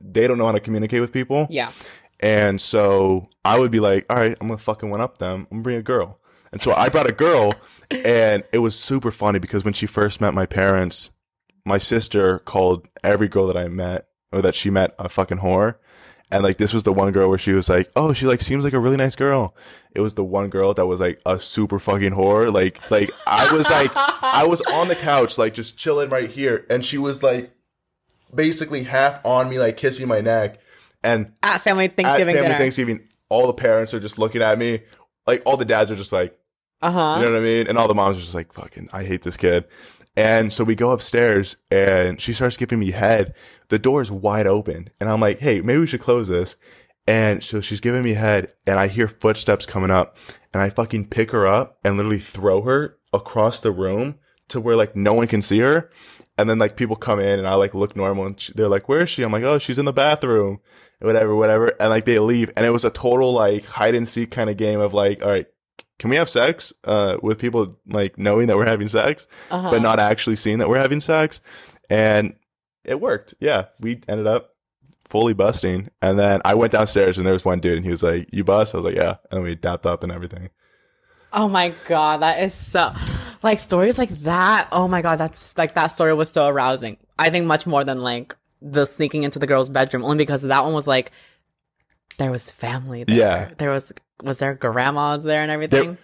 they don't know how to communicate with people. yeah. And so I would be like, all right, I'm gonna fucking one up them. I'm gonna bring a girl. And so I brought a girl, and it was super funny because when she first met my parents, my sister called every girl that I met or that she met a fucking whore. And like this was the one girl where she was like, "Oh, she like seems like a really nice girl." It was the one girl that was like a super fucking whore. Like like I was like (laughs) I was on the couch like just chilling right here, and she was like basically half on me, like kissing my neck, and At family at Thanksgiving family dinner. Thanksgiving, all the parents are just looking at me. Like all the dads are just like, Uh huh. you know what I mean? And all the moms are just like, fucking, I hate this kid. And so we go upstairs and she starts giving me head. The door is wide open. And I'm like, hey, maybe we should close this. And so she's giving me head and I hear footsteps coming up and I fucking pick her up and literally throw her across the room to where like no one can see her. And then like people come in and I like look normal and she, they're like, where is she? I'm like, oh, she's in the bathroom, whatever, whatever. And like they leave and it was a total like hide and seek kind of game of like, all right, can we have sex uh, with people like knowing that we're having sex, Uh-huh. but not actually seeing that we're having sex? And it worked. Yeah, we ended up fully busting. And then I went downstairs and there was one dude and he was like, "You bust?" I was like, "Yeah." And we dapped up and everything. Oh my god, that is so like stories like that. Oh my god, that's like that story was so arousing. I think much more than like the sneaking into the girl's bedroom, only because that one was like there was family there. Yeah. There was was there grandmas there and everything?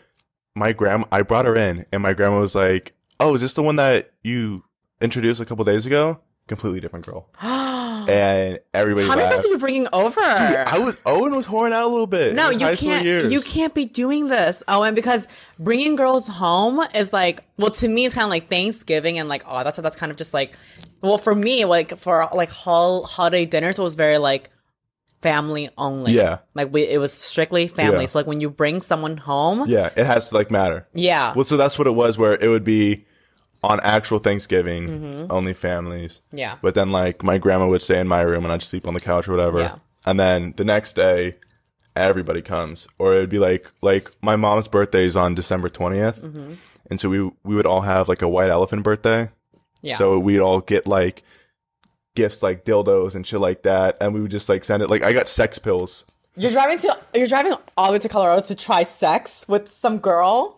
My grandma, I brought her in, and my grandma was like, "Oh, is this the one that you introduced a couple days ago?" Completely different girl. (gasps) And everybody How many laughed. guys are you bringing over? I was Owen was whoring out a little bit. no, you can't. You can't be doing this, Owen, because bringing girls home is like, well, to me, it's kind of like Thanksgiving and like, oh, that's that's kind of just like, well, for me, like for like hol- holiday dinners, it was very like family only. Yeah. like we, it was strictly family. Yeah. So like when you bring someone home, Yeah, it has to like matter. yeah, Well, so that's what it was, where it would be on actual Thanksgiving, only families. Mm-hmm. yeah, But then, like, my grandma would stay in my room and I'd sleep on the couch or whatever. Yeah. And then the next day, everybody comes. Or it'd be like, like my mom's birthday is on December 20th. Mm-hmm. And so we, we would all have like a white elephant birthday. yeah. So we'd all get like gifts like dildos and shit like that. And we would just like send it. Like, I got sex pills. you're driving to you're driving all the way to Colorado to try sex with some girl.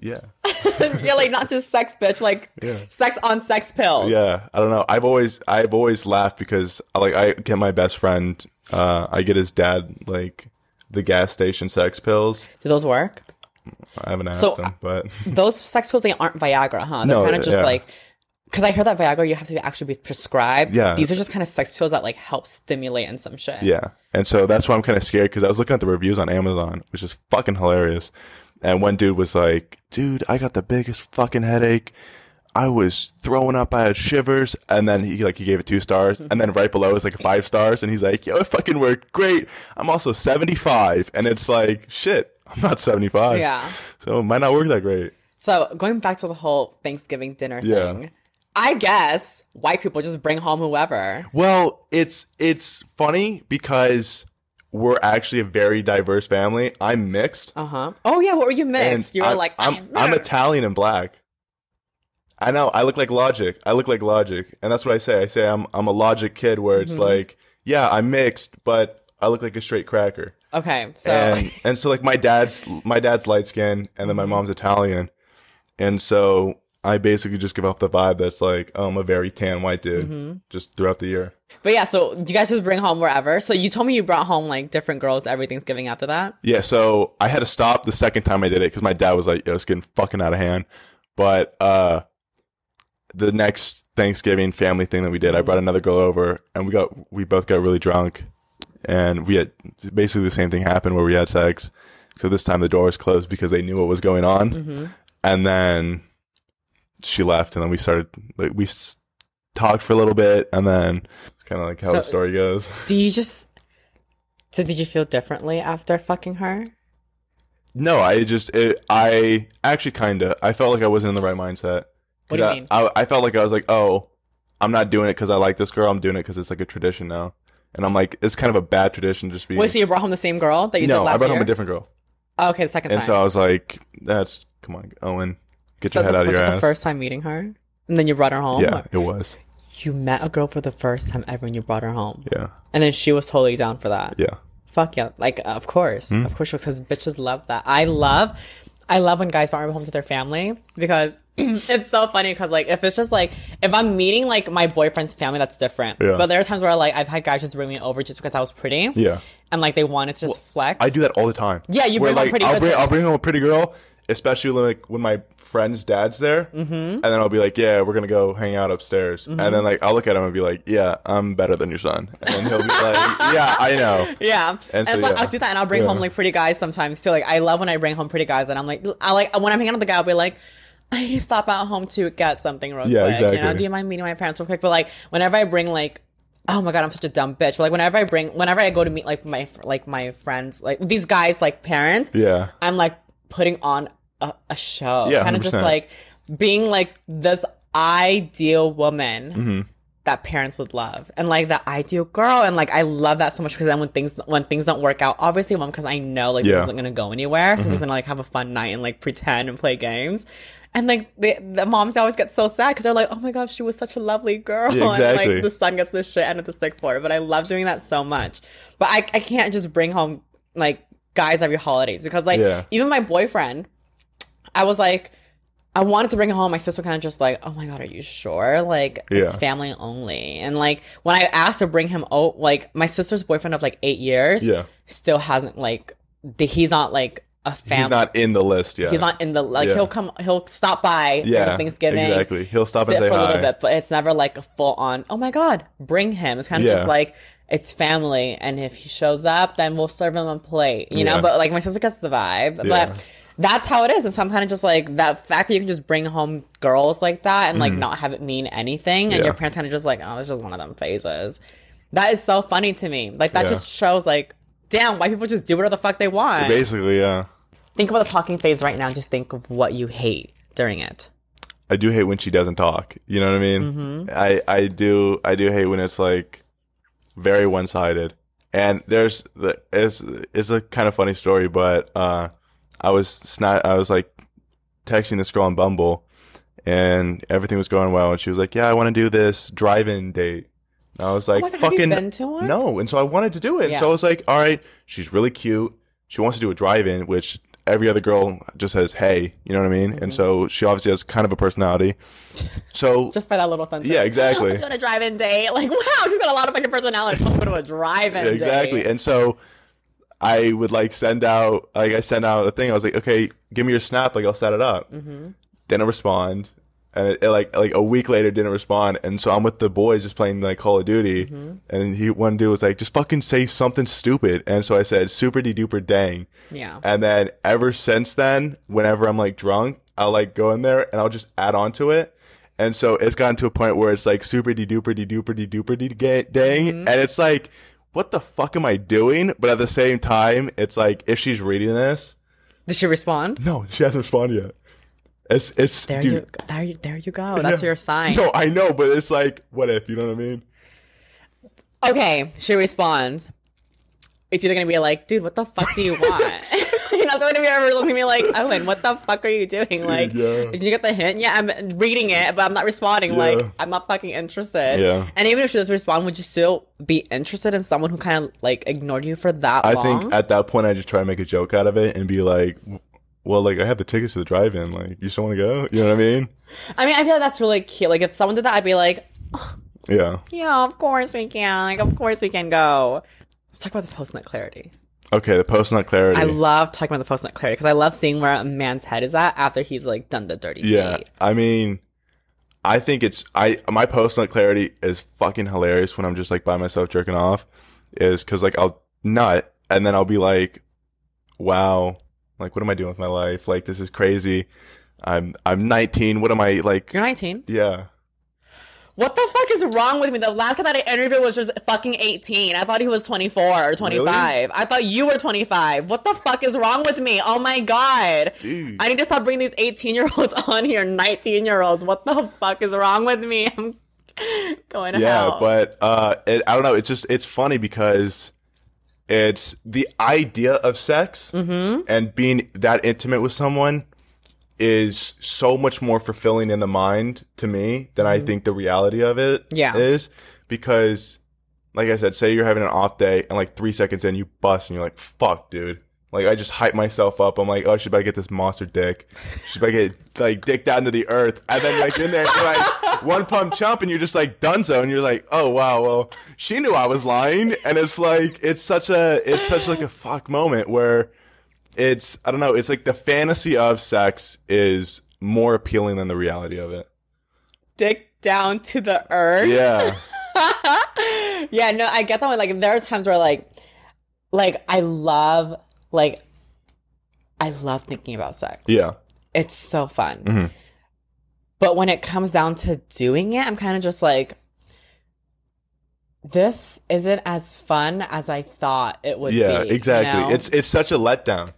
Yeah. (laughs) You're like not just sex bitch, like Yeah. sex on sex pills. Yeah, I don't know. I've always I've always laughed because like I get my best friend, uh, I get his dad like the gas station sex pills. Do those work? I haven't asked So, him, but (laughs) Those sex pills they aren't Viagra, huh? They're No, kind of just yeah. like because I heard that Viagra you have to actually be prescribed. Yeah. These are just kind of sex pills that like help stimulate and some shit. yeah, and so that's why I'm kind of scared because I was looking at the reviews on Amazon, which is fucking hilarious. And one dude was like, "Dude, I got the biggest fucking headache. I was throwing up. I had shivers." And then he like he gave it two stars, (laughs) and then right below is like five stars, and he's like, "Yo, it fucking worked great. I'm also 75." And it's like, shit, I'm not 75. Yeah. So it might not work that great. So going back to the whole Thanksgiving dinner Yeah. thing, I guess white people just bring home whoever. Well, it's it's funny because we're actually a very diverse family. I'm mixed. Uh huh. Oh yeah, what were you mixed? you were I'm, like, I'm I'm, I'm Italian and black. I know. I look like logic. I look like logic, and that's what I say. I say I'm I'm a logic kid, where Mm-hmm. it's like, yeah, I'm mixed, but I look like a straight cracker. okay. So And and so like my dad's my dad's light skin, and then my mom's Italian, and so I basically just give off the vibe that's like oh, I'm a very tan white dude, Mm-hmm. just throughout the year. But yeah, so you guys just bring home wherever. So you told me you brought home like different girls every Thanksgiving after that. Yeah, so I had to stop the second time I did it because my dad was like, "Yo, it's getting fucking out of hand." But uh, the next Thanksgiving family thing that we did, I brought another girl over, and we got we both got really drunk, and we had basically the same thing happened where we had sex. So this time the door was closed because they knew what was going on, and then she left, and then we started like we s- talked for a little bit, and then it's kind of like how So- the story goes. Do you just? So did you feel differently after fucking her? No, I just it, I actually kind of I felt like I wasn't in the right mindset. What do you I, mean? I, I felt like I was like, oh, I'm not doing it because I like this girl. I'm doing it because it's like a tradition now, and I'm like, it's kind of a bad tradition. Just be Wait, so you brought home the same girl that you no, did last I brought year? home a different girl, oh, okay, the second and time. so I was like, that's come on, Owen, get your head the- out of was your it ass. the first time meeting her, and then you brought her home. yeah, Or- it was. You met a girl for the first time ever, and you brought her home, Yeah, and then she was totally down for that. yeah, Fuck yeah! Like, of course, Hmm? of course, because bitches love that. I love, I love when guys bring home to their family because (clears throat) it's so funny. Because like, if it's just like, if I'm meeting like my boyfriend's family, that's different. Yeah. But there are times where like I've had guys just bring me over just because I was pretty. yeah. And like they wanted to just flex. I do that all the time. Yeah, you Where, bring like pretty I'll bring. I'll bring home a pretty girl, especially like when my friend's dad's there, mm-hmm. and then I'll be like, yeah, we're gonna go hang out upstairs, Mm-hmm. and then like I'll look at him and be like, yeah, I'm better than your son, and then he'll be like, yeah, I know. (laughs) Yeah, and, And so, so yeah. I'll do that, and I'll bring Yeah. home like pretty guys sometimes too. Like I love when I bring home pretty guys, and I'm like, I like when I'm hanging out with the guy, I'll be like, I need to stop at home to get something real Yeah, quick. You know, do you mind meeting my parents real quick? But like whenever I bring like. Oh my god, I'm such a dumb bitch. But like whenever I bring, whenever I go to meet like my like my friends, like these guys, like parents, Yeah, I'm like putting on a, a show. Yeah, kind of just like being like this ideal woman Mm-hmm. that parents would love. And like the ideal girl. And like I love that so much because then when things when things don't work out, obviously one because I know like Yeah. Mm-hmm. this isn't gonna go anywhere. So I'm just gonna like have a fun night and like pretend and play games. And like the, the moms always get so sad because they're like, "Oh my gosh, she was such a lovely girl," (laughs) Yeah, and like the son gets the shit end of the stick for it. But I love doing that so much. But I I can't just bring home like guys every holidays because like Yeah. even my boyfriend, I was like, I wanted to bring it home. My sister kind of just like, oh my god, are you sure? Like it's family only. And like when I asked to bring him out, like my sister's boyfriend of like eight years, Yeah. still hasn't like the, he's not like a family. he's not in the list yet. He's not in the like Yeah. he'll come he'll stop by Yeah, Thanksgiving exactly. He'll stop and say for a little bit, but it's never like a full on. Oh my god, bring him. It's kind of Yeah. just like it's family, and if he shows up, then we'll serve him a plate, you know. But like my sister gets the vibe, Yeah. but that's how it is. And so I'm kind of just like that fact that you can just bring home girls like that and like not have it mean anything, and. Yeah. your parents kind of just like, oh, it's just one of them phases. That is so funny to me. Like that Yeah. just shows like, damn, white people just do whatever the fuck they want. Basically, yeah. Think about the talking phase right now. Just think of what you hate during it. I do hate when she doesn't talk. You know what I mean? Mm-hmm. I I do I do hate when it's like very one sided. And there's the it's it's a kind of funny story, but uh, I was sna- I was like texting this girl on Bumble, and everything was going well, and she was like, "Yeah, I want to do this drive-in date." And I was like, Oh God, have you "Fucking been to one? no!" And so I wanted to do it. Yeah. So I was like, "All right, she's really cute. She wants to do a drive-in, which every other girl just says hey, you know what I mean? Mm-hmm. And so she obviously has kind of a personality. So (laughs) Just by that little sentence. Yeah, exactly. (laughs) Let's go to a drive-in date. Like, wow, she's got a lot of fucking personality. Let's go to a drive-in (laughs) date. exactly. And so I would like send out like I send out a thing. I was like, okay, give me your snap. Like I'll set it up. Mm-hmm. Didn't respond. And it, it, like like a week later didn't respond, and so I'm with the boys just playing like Call of Duty, Mm-hmm. and he one dude was like, just fucking say something stupid, and so I said super de duper dang, Yeah. And then ever since then, whenever I'm like drunk, I'll like go in there and I'll just add on to it. And so it's gotten to a point where it's like super de duper de duper de duper de dang. Mm-hmm. And it's like, what the fuck am I doing? But at the same time, it's like, if she's reading this, Did she respond? no, she hasn't responded yet. It's, it's, There dude. you, there you, there you go. That's Yeah. your sign. No, I know, but it's like, what if, you know what I mean? Okay, she responds. It's either gonna be like, dude, what the fuck do you (laughs) want? Know, it's gonna ever looking at me like, Owen, what the fuck are you doing? Like, yeah. did you get the hint? Yeah, I'm reading it, but I'm not responding. Like, I'm not fucking interested. Yeah. And even if she does respond, would you still be interested in someone who kind of like ignored you for that I long? think at that point, I just try to make a joke out of it and be like, well, like, I have the tickets to the drive in. Like, you still want to go? You know what I mean? I mean, I feel like that's really cute. Like, if someone did that, I'd be like, Yeah. yeah, of course we can. Like, of course we can go. Let's talk about the post nut clarity. Okay, the post nut clarity. I love talking about the post nut clarity because I love seeing where a man's head is at after he's like done the dirty Yeah, deed. I mean, I think it's I my post nut clarity is fucking hilarious when I'm just like by myself jerking off, is because like I'll nut and then I'll be like, wow, like what am I doing with my life? Like this is crazy. I'm I'm 19. What am I like? You're 19. Yeah, What the fuck is wrong with me? The last guy that I interviewed was just fucking 18. I thought he was 24 or 25. I thought you were 25. What the fuck is wrong with me? Oh my god. dude. I need to stop bringing these 18 year olds (laughs) on here, 19 year olds. What the fuck is wrong with me? I'm going to yeah, hell. but uh, it, I don't know. It's just it's funny because it's the idea of sex Mm-hmm. and being that intimate with someone is so much more fulfilling in the mind to me than I think the reality of it Mm-hmm. Yeah. is because like I said, say you're having an off day and like three seconds in you bust and you're like, fuck, dude. Like I just hype myself up. I'm like, oh, she better get this monster dick. She better get like dick down to the earth. And then like in there, like (laughs) one pump chump, and you're just like dunzo, and you're like, oh wow, well she knew I was lying, and it's like it's such a it's such like a fuck moment where it's I don't know, it's like the fantasy of sex is more appealing than the reality of it. Dick down to the earth. Yeah, (laughs) yeah, no, I get that one. Like, there are times where, like, like I love, like, I love thinking about sex. yeah, it's so fun. Mhm. But when it comes down to doing it, I'm kind of just like, this isn't as fun as I thought it would yeah, be. you exactly. know? It's it's such a letdown.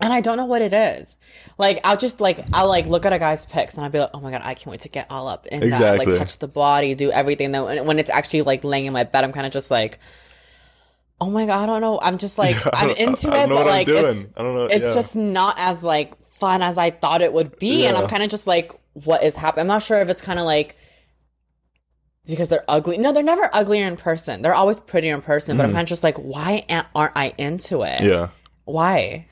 And I don't know what it is. Like I'll just like I'll like look at a guy's pics and I'll be like, oh my god, I can't wait to get all up in that, like touch the body, do everything. Then when, when it's actually like laying in my bed, I'm kind of just like, oh my god, I don't know. I'm just (laughs) like I I'm into I it, know but like it's. I don't know. it's yeah. just not as like fun as I thought it would be, and I'm kind of just like, what is happening? I'm not sure if it's kind of like because they're ugly. No, they're never uglier in person. They're always prettier in person. But I'm mm. kind of just like, why aren't I into it? Yeah. Why?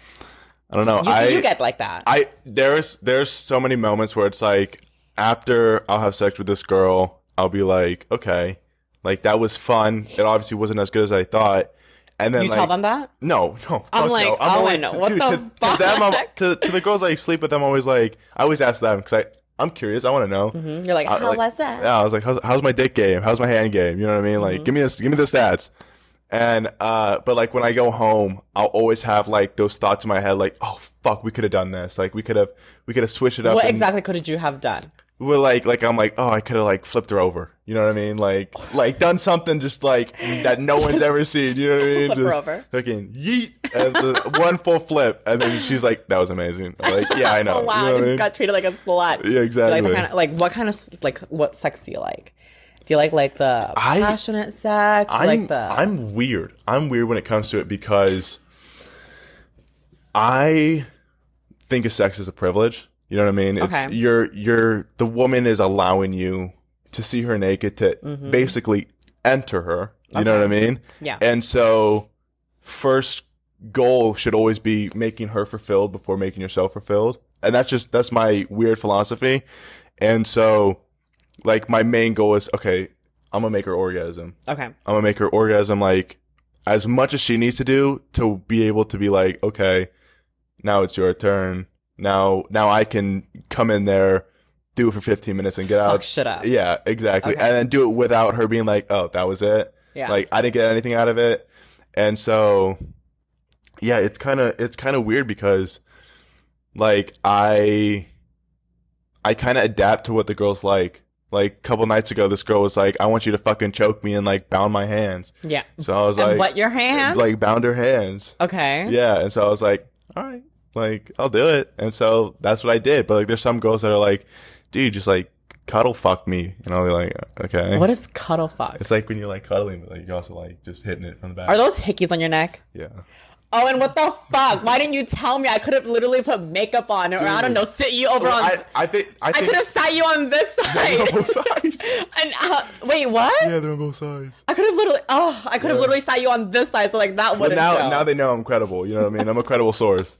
I don't know. You, I you get like that. I there's there's so many moments where it's like after I'll have sex with this girl, I'll be like, okay, like that was fun. It obviously wasn't as good as I thought. And then you like, tell them that? no, no. I'm fuck like, no. Owen, what dude, the (laughs) to, to them, I'm- fuck? to, to the girls I sleep with, I'm always like, I always ask them because I I'm curious. I want to know. Mhm. You're like, I- how like- was that? Yeah, I was like, how's, how's my dick game? How's my hand game? You know what I mean? Mm-hmm. Like, give me this, give me the stats. And, uh, but like when I go home, I'll always have like those thoughts in my head, like, oh fuck, we could have done this. Like we could have, we could have switched it up. What and exactly could you have done? We're like, like I'm like, oh, I could have like flipped her over. You know what I mean? Like, (sighs) like done something just like that no one's ever (laughs) seen. You know what I mean? Flip her just over. Fucking yeet, and the (laughs) one full flip, and then she's like, that was amazing. I'm like, yeah, I (laughs) know. Oh wow, You know I just mean? got treated like a slut. Yeah, like exactly. the kind of like what kind of like what sex do you like? Do you like like the I- passionate sex? I'm, like the I'm weird. I'm weird when it comes to it because I think of sex as a privilege. You know what I mean? It's Okay. you're you're the woman is allowing you to see her naked to basically enter her. You know what I mean? Mm-hmm. Yeah. And so first goal should always be making her fulfilled before making yourself fulfilled. And that's just that's my weird philosophy. And so like my main goal is okay, I'm gonna make her orgasm. Okay. I'm gonna make her orgasm like as much as she needs to do to be able to be like, okay, now it's your turn. Now now I can come in there, do it for 15 minutes and get Fuck out. shit up. Yeah, exactly. Okay. And then do it without her being like, oh, that was it. Yeah. Like I didn't get anything out of it. And so yeah, it's kind of it's kind of weird because like I I kind of adapt to what the girls like. Like a couple nights ago this girl was like, "I want you to fucking choke me and like bound my hands." yeah. So I was like what your hands? like bound her hands. okay. Yeah, and so I was like, "All right, like I'll do it." And so that's what I did. But like there's some girls that are like, "Dude, just like cuddle fuck me." And I'll be like, "Okay." What is cuddle fuck? It's like when you're like cuddling, but like you're also like just hitting it from the back. Are those hickeys on your neck? yeah. Oh, and what the fuck? Why didn't you tell me? I could have literally put makeup on, or I don't know, sit you over on. I, I think I I think could have sat you on this (laughs) they're on side. both sides. (laughs) and uh, wait, what? yeah, they're on both sides. I could have literally. Oh, I could have Yeah. literally sat you on this side, so like that But wouldn't now show. now they know I'm credible. You know what I mean? I'm a credible source.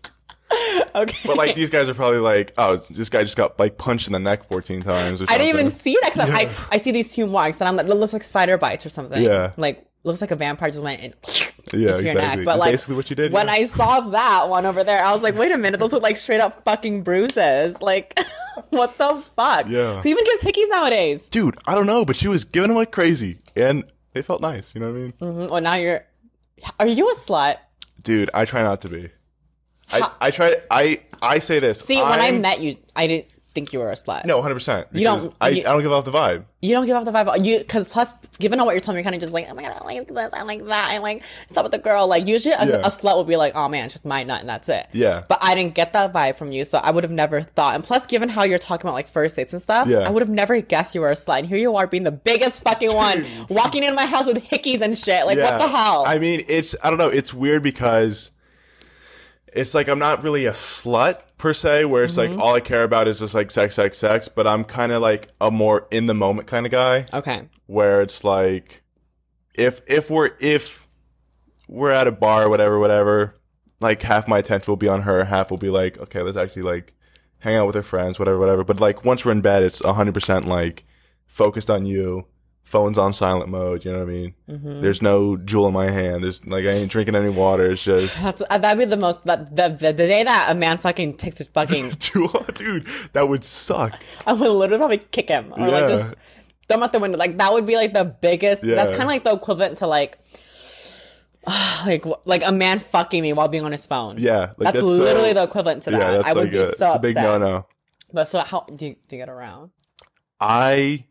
(laughs) okay. But like these guys are probably like, oh, this guy just got like punched in the neck 14 times. Or I didn't even see that because I I see these two marks, and I'm like, it looks like spider bites or something. Yeah. Like looks like a vampire just went (laughs) in. Yeah, exactly. neck. But like basically what you did. when yeah. I saw that one over there, I was like, wait a minute, those look like straight up fucking bruises. Like, (laughs) what the fuck? Yeah. Who even gives hickeys nowadays? dude, I don't know, but she was giving them like crazy, and they felt nice. You know what I mean? Mm, Well, now you're. Are you a slut? Dude, I try not to be. I, I try. I I say this. See, when I met you, I didn't think you were a slut. no, hundred percent. You don't- I, you- I don't give off the vibe. You don't give off the vibe. You because plus, given on what you're telling me, you're kind of just like, oh my god, I like this, I like that, I like stop with the girl. Like usually, a, Yeah. a slut would be like, oh man, it's just my nut, and that's it. Yeah. But I didn't get that vibe from you, so I would have never thought. And plus, given how you're talking about like first dates and stuff, Yeah. I would have never guessed you were a slut. And here you are being the biggest fucking one, (laughs) walking into my house with hickeys and shit. Like what the hell? I mean, it's I don't know. It's weird because it's like I'm not really a slut per se, where it's Mm-hmm. like all I care about is just like sex, sex, sex. But I'm kind of like a more in the moment kind of guy, okay. where it's like if if we're if we're at a bar, whatever, whatever. Like half my attention will be on her, half will be like, okay, let's actually like hang out with her friends, whatever, whatever. But like once we're in bed, it's 100% like focused on you. Phone's on silent mode. You know what I mean? Mm-hmm. There's no Juul in my hand. There's like I ain't drinking any water. It's just (laughs) That's, uh, that'd be the most. That, the, the, the day that a man fucking takes his fucking, (laughs) Juul, dude. That would suck. I would literally probably kick him or like just throw him out the window. Like that would be like the biggest. That's kind of like the equivalent to like, (sighs) like like a man fucking me while being on his phone. Yeah, like, that's, that's literally the equivalent to that. Yeah, that's I would like be a, so it's a big no no. But so how do you, do you get around? I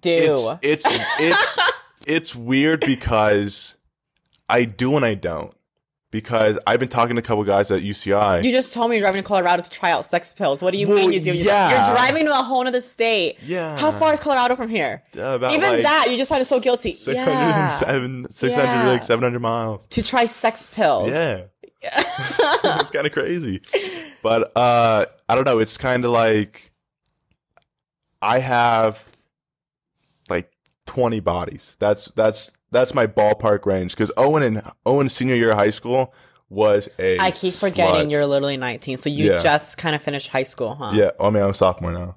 Do it's it's it's it's weird because I do and I don't. Because I've been talking to a couple guys at UCI. you just told me you're driving to Colorado to try out sex pills. What do you Well, mean you do? You're- yeah. You're driving to a whole other state. Yeah. How far is Colorado from here? Uh, Even like that, you just sounded so guilty. Yeah. 607, 600, Yeah. like 700 miles. To try sex pills. Yeah. (laughs) it's kind of crazy. But uh I don't know, it's kind of like I have 20 bodies. That's that's that's my ballpark range cuz Owen and Owen senior year of high school was a I keep forgetting slut. you're literally 19, so you Yeah. just kind of finished high school, huh? Yeah, oh, I mean I'm a sophomore now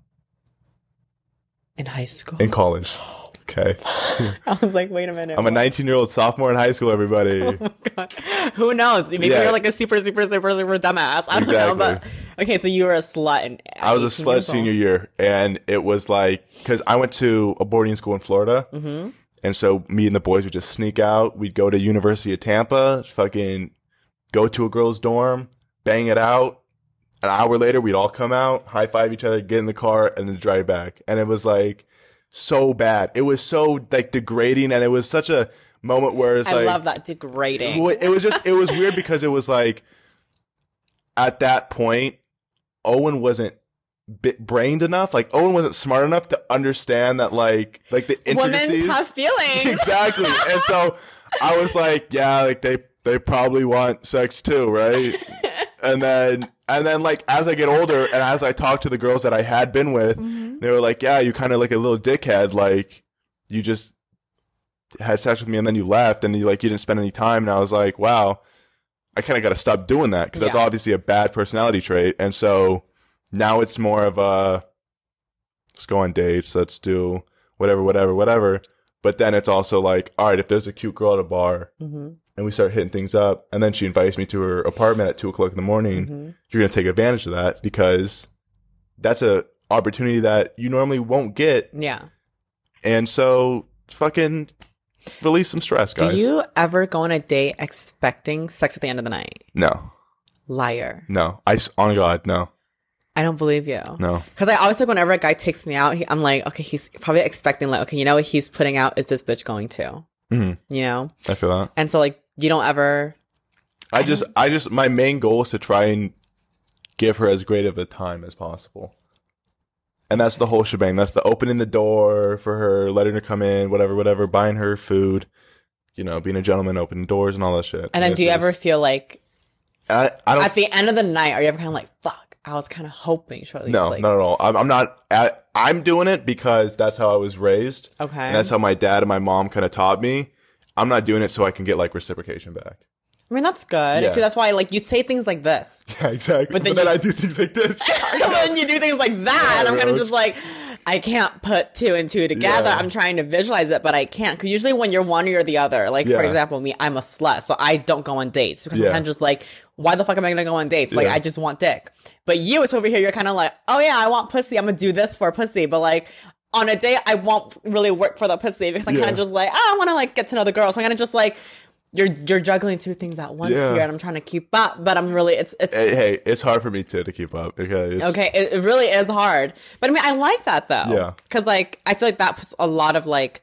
In high school. in college. (gasps) (laughs) Okay. (laughs) I was like, wait a minute. I'm a 19-year-old sophomore in high school, everybody. (laughs) Oh God. Who knows? Maybe Yeah. you're like a super, super, super, super dumbass. I don't know. But Exactly. okay, so you were a slut. And I was a slut senior year, and it was like because I went to a boarding school in Florida, mm-hmm. and so me and the boys would just sneak out. We'd go to University of Tampa, fucking go to a girl's dorm, bang it out. An hour later, we'd all come out, high five each other, get in the car, and then drive back. And it was like so bad. It was so like degrading, and it was such a moment where it's I like I love that degrading. well, it was just it was weird because it was like at that point Owen wasn't bit brained enough. Like Owen wasn't smart enough to understand that like like the intricacies. Women have feelings. (laughs) exactly. And so I was like, yeah, like they they probably want sex too, right? (laughs) and then and then like as I get older and as I talk to the girls that I had been with, Mm-hmm. they were like, yeah, you kind of like a little dickhead, like you just had sex with me and then you left and you like you didn't spend any time and I was like, wow. I kind of got to stop doing that because that's Yeah. obviously a bad personality trait. And so now it's more of a let's go on dates, let's do whatever, whatever, whatever. But then it's also like, all right, if there's a cute girl at a bar hmm and we start hitting things up, and then she invites me to her apartment at two o'clock in the morning, hmm you're gonna take advantage of that because that's a opportunity that you normally won't get. Yeah. And so fucking release some stress, guys. Do you ever go on a date expecting sex at the end of the night? No, Liar. no. I, on God, no, I don't believe you. no. Because I always like whenever a guy takes me out, he, I'm like, okay, he's probably expecting like, okay, you know what he's putting out is this bitch going to, Mhm. you know? I feel that. And so like, you don't ever, I just, I just, my main goal is to try and give her as great of a time as possible. And that's the whole shebang. That's the opening the door for her, letting her come in, whatever, whatever, buying her food, you know, being a gentleman, opening doors and all that shit. and then do you ever feel like I, I don't. at the end of the night, are you ever kind of like, fuck, I was kind of hoping she no, like, not at all. I'm, I'm not. I, I'm doing it because that's how I was raised, okay. and that's how my dad and my mom kind of taught me. I'm not doing it so I can get like reciprocation back. I mean, that's good. Yeah. See, that's why like you say things like this. (laughs) Yeah, exactly. But then then, you- I do things like this. (laughs) and then you do things like that, and I'm kind of just like, I can't put two and two together. Yeah. I'm trying to visualize it, but I can't. Because usually when you're one or you're the other, like for example, me, I'm a slut, so I don't go on dates because I'm kind of just like, why the fuck am I gonna go on dates? Like Yeah. I just want dick. But you, it's over here. You're kind of like, oh yeah, I want pussy. I'm gonna do this for pussy, but like. On a date, I won't really work for the pussy because I'm Yeah. kind of just like, oh, I want to like get to know the girl. So I'm kind of just like, you're you're juggling two things at once Yeah. here, and I'm trying to keep up, but I'm really it's it's hey, hey, it's hard for me too to keep up because Okay, it, it really is hard. But I mean, I like that though. Yeah. Because like, I feel like that puts a lot of like,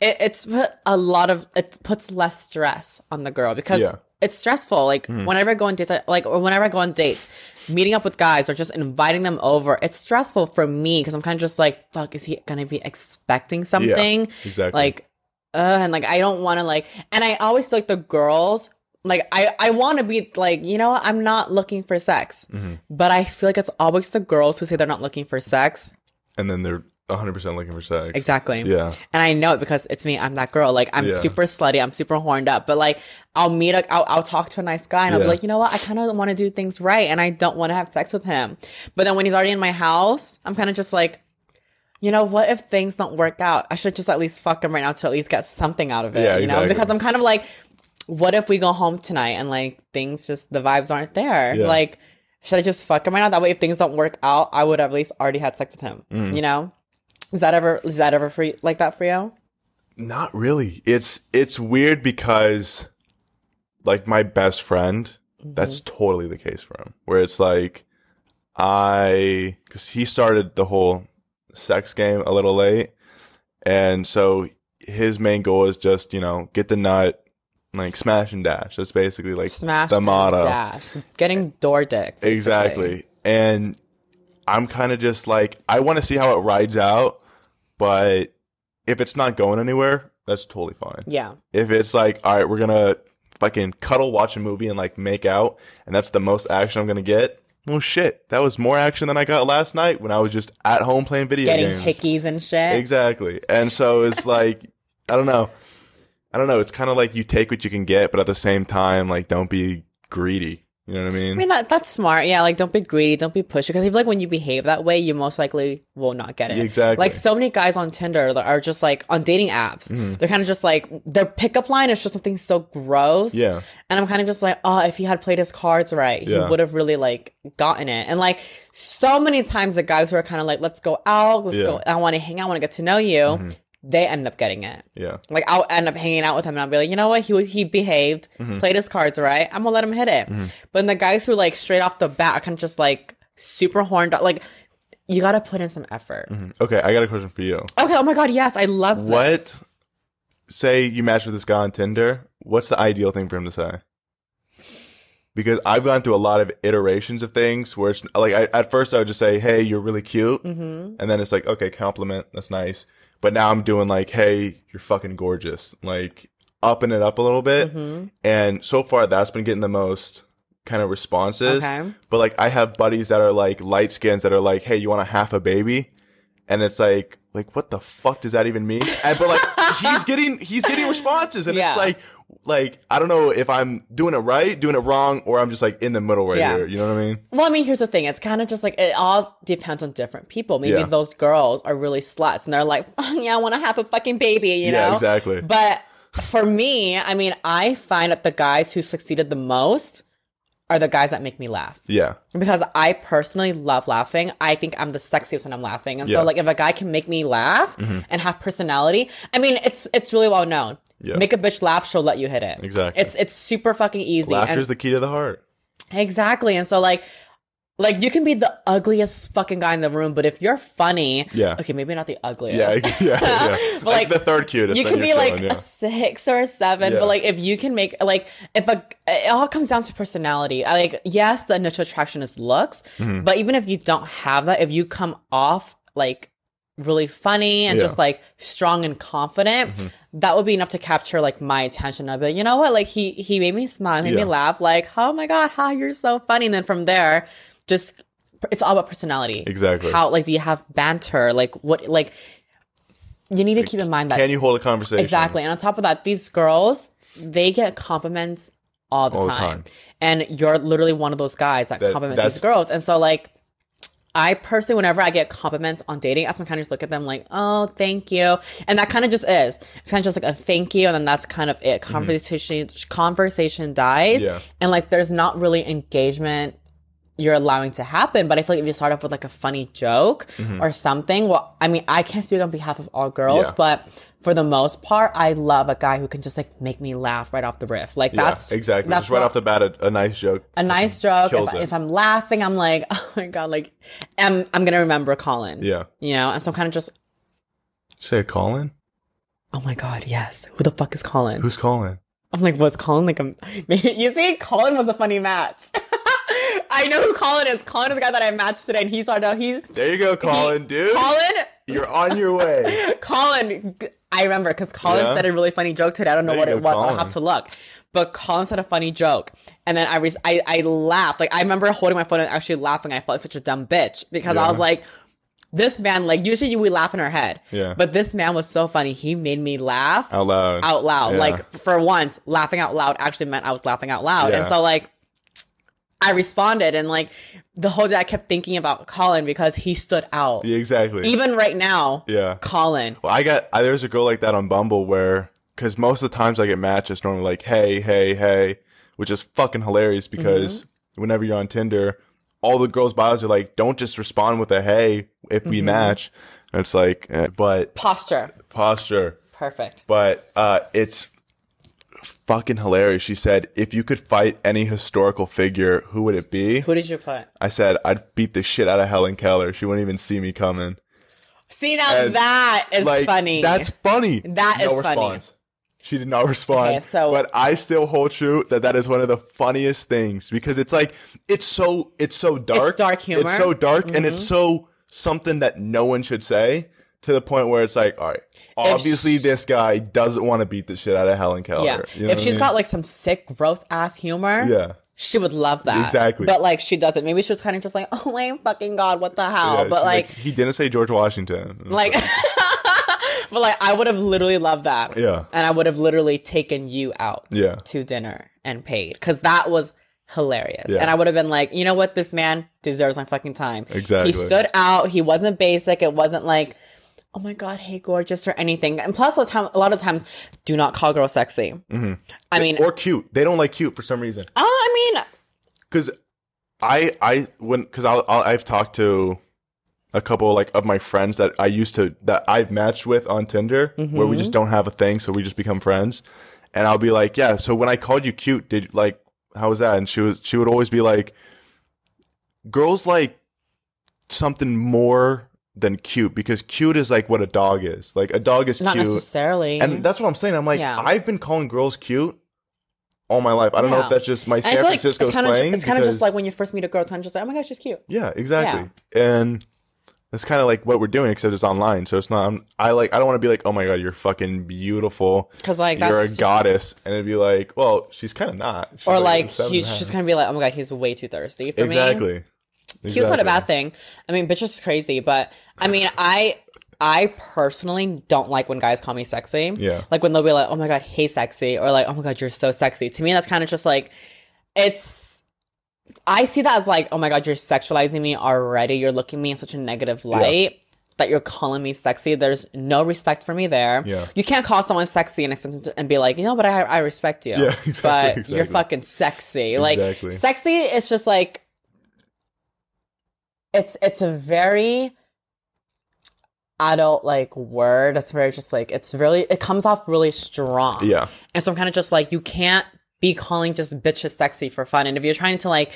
it, it's put a lot of, it puts less stress on the girl because Yeah. It's stressful. Like, whenever I go on dates, I, like, or whenever I go on dates, meeting up with guys or just inviting them over, it's stressful for me because I'm kind of just like, fuck, is he going to be expecting something? exactly. Like, uh, and like, I don't want to like, and I always feel like the girls, like, I, I want to be like, you know, what? I'm not looking for sex, Mm-hmm. but I feel like it's always the girls who say they're not looking for sex. and then they're 100 percent looking for sex. Exactly. Yeah. And I know it because it's me. I'm that girl. Like I'm Yeah. super slutty. I'm super horned up. But like I'll meet a, I'll, I'll talk to a nice guy and I'll be like, you know what? I kind of want to do things right, and I don't want to have sex with him. But then when he's already in my house, I'm kind of just like, you know, what if things don't work out? I should just at least fuck him right now to at least get something out of it. Yeah, you know, exactly. because I'm kind of like, what if we go home tonight and like things just the vibes aren't there? Yeah. Like, should I just fuck him right now? That way, if things don't work out, I would have at least already had sex with him. Mm. You know. Is that ever is that ever like that for you? Not really. It's it's weird because like my best friend, mm-hmm. that's totally the case for him. Where it's like I cuz he started the whole sex game a little late. And so his main goal is just, you know, get the nut, like smash and dash. That's basically like Smash the and motto. dash, getting door dick. basically. Exactly. And I'm kind of just like, I want to see how it rides out, but if it's not going anywhere, that's totally fine. Yeah, If it's like, all right, we're going to fucking cuddle, watch a movie, and like make out, and that's the most action I'm going to get, well, shit. That was more action than I got last night when I was just at home playing video getting games. hickeys and shit. Exactly. And so it's (laughs) like, I don't know. I don't know. It's kind of like you take what you can get, but at the same time, like, don't be greedy. You know what I mean? I mean that that's smart. Yeah, like don't be greedy, don't be pushy. Because I feel like when you behave that way, you most likely will not get it. Exactly. Like so many guys on Tinder that are just like on dating apps. Mm-hmm. They're kind of just like their pickup line is just something so gross. Yeah. And I'm kind of just like, oh, if he had played his cards right, Yeah. he would have really like gotten it. And like so many times, the guys who are kind of like, let's go out, let's Yeah. Mm-hmm. go, I want to hang out, I want to get to know you. They end up getting it. yeah. Like I'll end up hanging out with him and I'll be like, you know what? He he behaved, Mm-hmm. played his cards right. I'm gonna let him hit it. But then the guys who like straight off the bat are kind of just like super horned up. Like you got to put in some effort. Okay, I got a question for you. Okay. Oh my god. Yes, I love this. What? Say you match with this guy on Tinder. What's the ideal thing for him to say? Because I've gone through a lot of iterations of things where it's like I, at first I would just say, "Hey, you're really cute," Mm-hmm. and then it's like, "Okay, compliment, that's nice." But now I'm doing like, "Hey, you're fucking gorgeous," like upping it up a little bit. Mm-hmm. And so far, that's been getting the most kind of responses. Okay. But like, I have buddies that are like light skins that are like, "Hey, you want a half a baby?" And it's like, like what the fuck does that even mean? And but like he's (laughs) getting he's getting responses, and Yeah. it's like like I don't know if I'm doing it right, doing it wrong, or I'm just like in the middle right Yeah. here. You know what I mean? Well, I mean, here's the thing. It's kind of just like it all depends on different people. Maybe Yeah. those girls are really sluts and they're like, (laughs) yeah, I want to have a fucking baby, you know? Yeah, know? exactly. But for me, I mean, I find that the guys who succeeded the most are the guys that make me laugh. Yeah, Because I personally love laughing. I think I'm the sexiest when I'm laughing. And Yeah. Mm-hmm. so like if a guy can make me laugh and have personality, I mean, it's it's really well known. Yeah. Make a bitch laugh, she'll let you hit it. Exactly. It's it's super fucking easy. laughter And- is the key to the heart. Exactly. And so like like you can be the ugliest fucking guy in the room, but if you're funny, Yeah. Okay, maybe not the ugliest. Yeah, (laughs) yeah, yeah. (laughs) But, like, like, the third cutest. You can be like chilling, a six or a seven, Yeah. but like if you can make like if a it all comes down to personality. Like yes, the initial attraction is looks, Mm-hmm. but even if you don't have that, if you come off like really funny and Yeah. Mm-hmm. just like strong and confident, that would be enough to capture like my attention. I'd be like, you know what? Like he he made me smile, made me laugh. Like oh my god, how you're so funny. And then from there, just it's all about personality. Exactly. How like do you have banter? Like what like. You need to keep in mind that Can you hold a conversation? Exactly. And on top of that, these girls, they get compliments all the, All the time. time. And you're literally one of those guys that, That- compliment these girls. And so like I personally, whenever I get compliments on dating I kind of just look at them like, oh, thank you. And that kind of just is. It's kind of just like a thank you. And then that's kind of it. Conversation, conversation dies. Mm-hmm. Yeah. And like, there's not really engagement you're allowing to happen. But I feel like if you start off with like a funny joke or something, well, I mean, I can't speak on behalf of all girls, Mm-hmm. Yeah. but for the most part, I love a guy who can just like make me laugh right off the riff. Like Yeah, that's exactly. That's Just right what- off the bat, a, a nice joke. a nice joke. If, if I'm laughing, I'm like, (laughs) oh my god, like, I'm I'm gonna remember Colin. Yeah. you know, and so I'm kind of just, Say Colin. oh my god, yes, who the fuck is Colin? Who's Colin? I'm like, was Colin like a? (laughs) You see, Colin was a funny match. (laughs) I know who Colin is. Colin is the guy that I matched today, and he's started out. He There you go, Colin, dude. Colin, You're on your way. (laughs) Colin, I remember because Colin Yeah? said a really funny joke today. I don't know There what it go, was. I'll Colin. have to look. But Colin said a funny joke, and then I was I, I laughed. Like I remember holding my phone and actually laughing. I felt like such a dumb bitch because I was like, this man. Like usually we laugh in our head, Yeah. But this man was so funny. He made me laugh Out loud. out loud. Yeah. Like for once, laughing out loud actually meant I was laughing out loud. And so like I responded and like the whole day I kept thinking about Colin because he stood out. Yeah, exactly. Even right now, yeah. Colin. Well, I got I, there's a girl like that on Bumble where because most of the times I get matched, it's normally like hey, hey, hey, which is fucking hilarious because Mm-hmm. whenever you're on Tinder, all the girls' bios are like, don't just respond with a hey if we Mm-hmm. match. And it's like, eh, but Posture. posture. Perfect. But uh, it's fucking hilarious. She said, if you could fight any historical figure, who would it be? Who did you put? I said, I'd beat the shit out of Helen Keller. She wouldn't even see me coming. See now And, that is like, funny. That's funny. That no is funny. She did not respond. Okay, so- but I still hold true that that is one of the funniest things because it's like it's so it's so dark. dark humor. Mm-hmm. It's so dark and it's so something that no one should say to the point where it's like, all right, obviously sh- this guy doesn't want to beat the shit out of Helen Keller. yeah. You know if she's I got like some sick, gross ass humor, yeah. she would love that. Exactly. But like she doesn't. Maybe she was kind of just like, oh my fucking god, what the hell? Yeah, but she's like, he didn't say George Washington. like, (laughs) but like, I would have literally loved that. Yeah. And I would have literally taken you out. Yeah. To dinner and paid because that was hilarious. Yeah. And I would have been like, you know what, this man deserves my fucking time. Exactly. He stood out. He wasn't basic. It wasn't like. Oh my god, hey gorgeous or anything. And plus, a lot of time- a lot of times, do not call girls sexy. Mm-hmm. I mean, or cute. They don't like cute for some reason. oh, I mean, because I I when because I'll, I'll I've talked to a couple like of my friends that I used to that I've matched with on Tinder where we just don't have a thing, so we just become friends. And I'll be like, yeah. So when I called you cute, did like how was that? And she was she would always be like, girls like something more than cute because cute is like what a dog is. Like a dog is not cute, necessarily. and that's what I'm saying. I'm like, Yeah. I've been calling girls cute all my life. I don't know if that's just my San like Francisco it's kind of slang. it's kind of just like when you first meet a girl, it's just like, oh my gosh, she's cute. yeah, exactly. And that's kind of like what we're doing, except it's online. So it's not. I'm, I like. I don't want to be like, oh my god, you're fucking beautiful, because like, you're a just- goddess, and it'd be like, well, she's kind of not. She's Or like seven he's just gonna be like, oh my god, he's way too thirsty for me. exactly. Cute's not a bad thing. I mean, bitch is crazy, but I mean, I I personally don't like when guys call me sexy. Yeah. Like when they'll be like, "Oh my god, hey sexy," or like, "Oh my god, you're so sexy." To me, that's kind of just like, it's. I see that as like, "Oh my god, you're sexualizing me already. You're looking me in such a negative light." That you're calling me sexy, there's no respect for me there. Yeah. You can't call someone sexy and expect to, and be like, you know, but I, I respect you. Yeah, (laughs) exactly, but you're fucking sexy. Like Exactly. sexy is just like it's it's a very adult like word. It's very just like it's really it comes off really strong. Yeah. And so I'm kind of just like you can't be calling just bitches sexy for fun. And if you're trying to like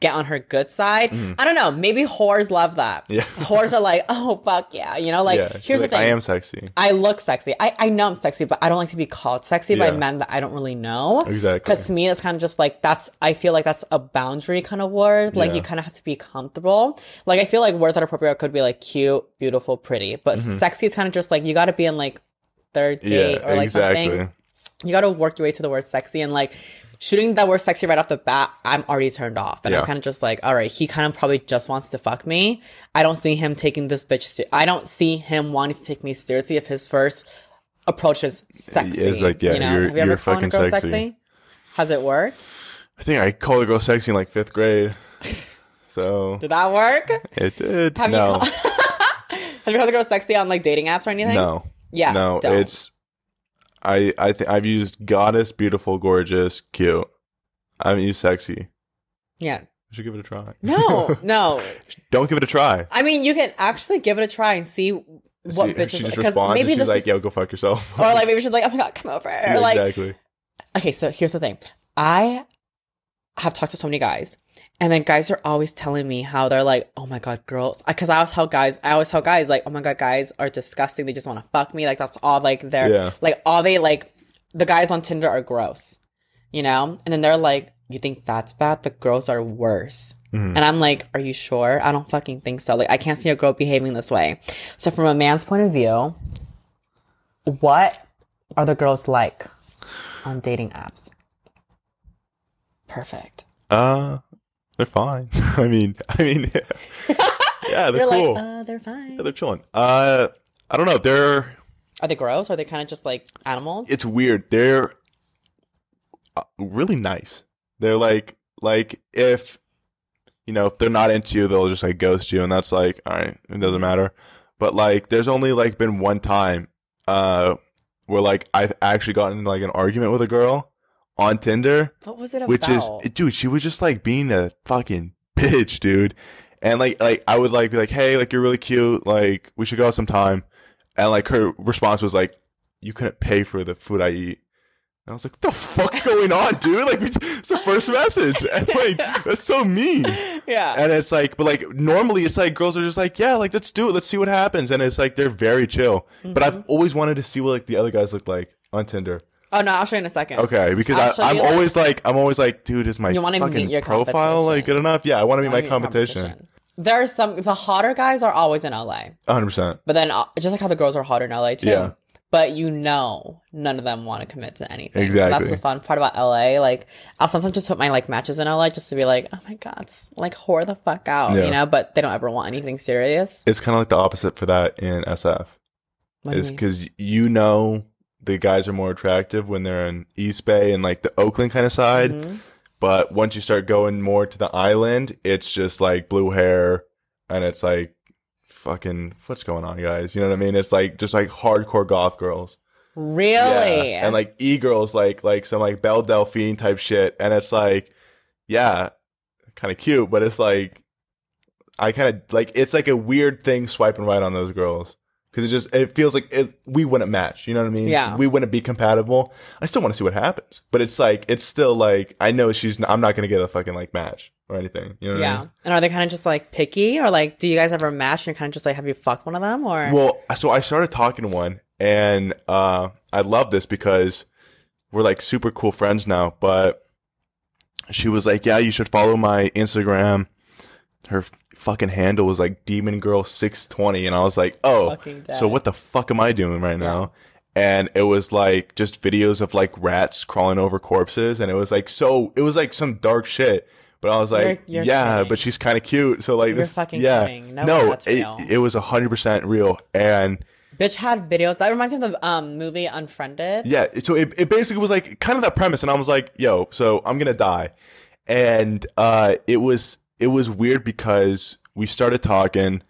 get on her good side, I don't know, maybe whores love that. Mm-hmm. Yeah. Whores are like, oh fuck yeah. You know, like yeah. Here's like, the thing. I am sexy. I look sexy. I, I know I'm sexy, but I don't like to be called sexy by men that I don't really know. Exactly. Because to me, it's kind of just like that's. I feel like that's a boundary kind of word. Like Yeah. you kind of have to be comfortable. Like I feel like words that are appropriate could be like cute, beautiful, pretty, but sexy is kind of just like you got to be in like third date Mm-hmm. Yeah. or like exactly. something. You got to work your way to the word sexy and like. Shooting that word sexy right off the bat, I'm already turned off. And I'm kind of just like, all right, he kind of probably just wants to fuck me. I don't see him taking this bitch, se- I don't see him wanting to take me seriously if his first approach is sexy. It's like, yeah, you know? you're- Have you ever you're called a fucking girl sexy. sexy? Has it worked? I think I called a girl sexy in like fifth grade. So Did that work? it did. Have no. you (laughs) call- Have you called a girl sexy on like dating apps or anything? no. Yeah. No. don't. It's I I think I've used goddess, beautiful, gorgeous, cute. I haven't used sexy. yeah. I should give it a try. No, (laughs) no. Don't give it a try. I mean, you can actually give it a try and see what See, bitches she just because responds maybe and she's like, is, "Yo, go fuck yourself." or like maybe (laughs) she's like, oh my god, come over. Yeah, Or like, exactly. okay, so here's the thing. I have talked to so many guys, and then guys are always telling me how they're like, oh my god, girls. Because I always tell guys, I always tell guys like, oh my god, guys are disgusting. They just want to fuck me. Like that's all like they're Yeah. like all they like. The guys on Tinder are gross, you know. And then they're like, you think that's bad? The girls are worse. Mm-hmm. And I'm like, are you sure? I don't fucking think so. Like, I can't see a girl behaving this way. So, from a man's point of view, what are the girls like on dating apps? Perfect. Uh, they're fine. (laughs) I mean, I mean, (laughs) yeah, they're You're cool. like, uh, they're fine. yeah, they're chilling. Uh, I don't know. They're Are they gross? Are they kind of just like animals? it's weird. They're uh, really nice. They're like like if you know if they're not into you, they'll just like ghost you, and that's like all right, it doesn't matter. But like, there's only like been one time uh where like I've actually gotten like an argument with a girl on Tinder. what was it about? which is dude she was just like being a fucking bitch dude. And like like i would like be like hey like you're really cute. Like we should go out sometime and like her response was like you couldn't pay for the food i eat. And i was like what the fuck's going on (laughs) dude? Like it's the first message. (laughs) And like that's so mean. Yeah. and it's like but like normally it's like girls are just like yeah like let's do it. Let's see what happens. And it's like they're very chill. But Mm-hmm. i've always wanted to see what like the other guys look like on tinder oh no, I'll show you in a second. Okay, because I'll show I, I'm you, like- always like, I'm always like, dude, is my You wanna fucking meet your profile like competition. good enough? Yeah, I want to meet my competition. There are some the hotter guys are always in LA, 100. percent but then uh, just like how the girls are hotter in LA too. Yeah. But you know, none of them want to commit to anything. So Exactly. that's the fun part about LA. Like, I'll sometimes just put my like matches in LA just to be like, oh my god, it's like whore the fuck out, Yeah. you know. But they don't ever want anything serious. It's kind of like the opposite for that in SF. What do you Is mean? because you know the guys are more attractive when they're in East Bay and like the Oakland kind of side, Mhm. but once you start going more to the island, it's just like blue hair and it's like fucking what's going on, guys? You know what I mean? It's like just like hardcore goth girls. Really? Yeah. And like e girls, like like some like Belle Delphine type shit, and it's like, yeah, kind of cute, but it's like, I kind of like it's like a weird thing swiping right on those girls because it just it feels like it, we wouldn't match. You know what I mean? Yeah. we wouldn't be compatible. I still want to see what happens, but it's like it's still like I know she's. Not, I'm not gonna get a fucking like match or anything. You know? What I yeah. mean? And are they kind of just like picky, or like, do you guys ever match and kind of just like have you fucked one of them, or Well, so I started talking to one, and uh, I love this because we're like super cool friends now. But she was like, "Yeah, you should follow my Instagram." Her fucking handle was like Demon Girl six twenty, and I was like, "Oh, so what the fuck am I doing right now?" And it was like just videos of like rats crawling over corpses, and it was like so. It was like some dark shit. But I was like, You're- you're yeah, kidding. but she's kind of cute. So like, You're this, fucking yeah, kidding. No, no, it, it was hundred percent real, and Bitch had videos. That reminds me of the um, movie Unfriended. yeah, so it, it basically was like kind of that premise, and I was like, yo, so I'm gonna die, and uh, it was it was weird because we started talking.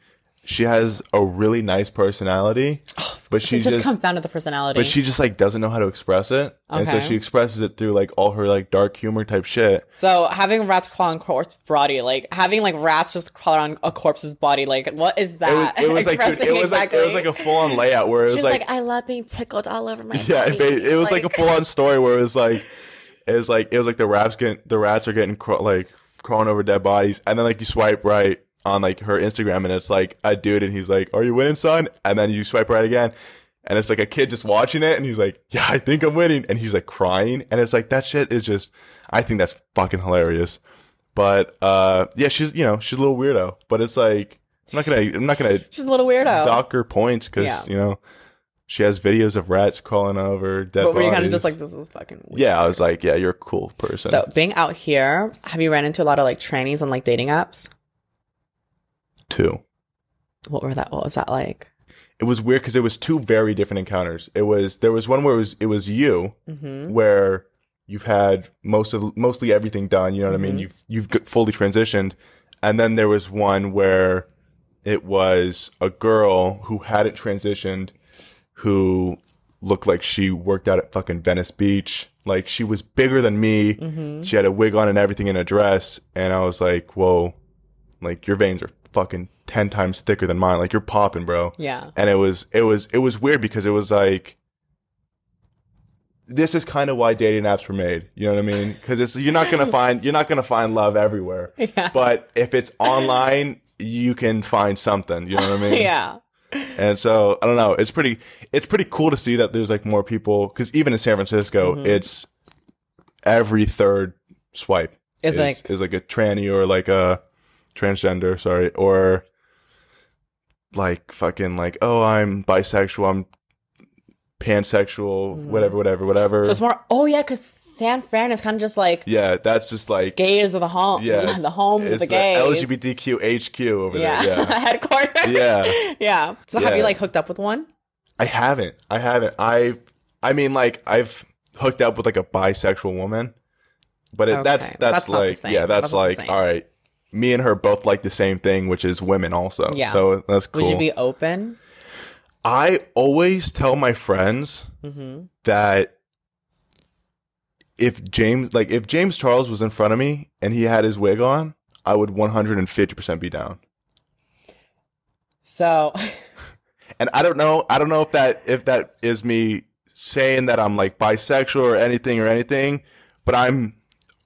She has a really nice personality, (sighs) but she it just, just comes down to the personality. but she just like doesn't know how to express it, and so she expresses it through like all her like dark humor type shit. so having rats crawl on corpse body, like having like rats just crawl on a corpse's body, like what is It was, that? it was like dude, it was like it was like a full on layout where it was She's like, like, I love being tickled all over my yeah, body. it, it was like, a full on story where it was like it was like it was like the rats getting the rats are getting craw- like crawling over dead bodies, and then like you swipe right on like her Instagram, and it's like a dude, and he's like, "Are you winning, son?" And then you swipe right again. And it's like a kid just watching it, and he's like, "Yeah, I think I'm winning," and he's like crying, and it's like that shit is just, I think that's fucking hilarious. But uh, yeah, she's you know she's a little weirdo, but it's like I'm not gonna I'm not gonna She's a little weirdo. dock her points because Yeah. you know she has videos of rats crawling over dead but were you kind of just like, this is fucking weird. yeah, I was like, yeah, you're a cool person. So being out here, have you ran into a lot of like trannies on like dating apps? two. What were that? What was that like? It was weird because it was two very different encounters. It was there was one where it was it was you Mm-hmm. where you've had most of mostly everything done. You know what I mean? Mhm. You've you've fully transitioned, and then there was one where it was a girl who hadn't transitioned, who looked like she worked out at fucking Venice Beach. Like she was bigger than me. Mm-hmm. She had a wig on and everything in a dress, and I was like, whoa, like your veins are fucking ten times thicker than mine. Like you're popping, bro Yeah. and it was it was it was weird because it was like this is kind of why dating apps were made you know what i mean because it's you're not gonna (laughs) find you're not gonna find love everywhere Yeah. but if it's online you can find something you know what i mean (laughs) yeah. And so i don't know it's pretty it's pretty cool to see that there's like more people because even in san francisco Mhm. it's every third swipe is, like is like a tranny or like a transgender, sorry, or like fucking like oh I'm bisexual, I'm pansexual, Mhm. whatever, whatever, whatever. so it's more. Oh yeah, because San Fran is kind of just like yeah, that's just like gays of the home. Yeah, the homes of the the gays. LGBTQ HQ over yeah, there. Yeah, (laughs) headquarters. Yeah. yeah. So have you like hooked up with one? I haven't, I haven't. I, I mean, like I've hooked up with like a bisexual woman, but it, that's Okay, that's, that's the like yeah, that's That's like all right. Me and her both like the same thing, which is women also. Yeah. So that's cool. Would you be open? I always tell my friends Mm-hmm. that if James, like if James Charles was in front of me and he had his wig on, I would 150% be down. So (laughs) And I don't know, I don't know if that, if that is me saying that I'm like bisexual or anything or anything, but I'm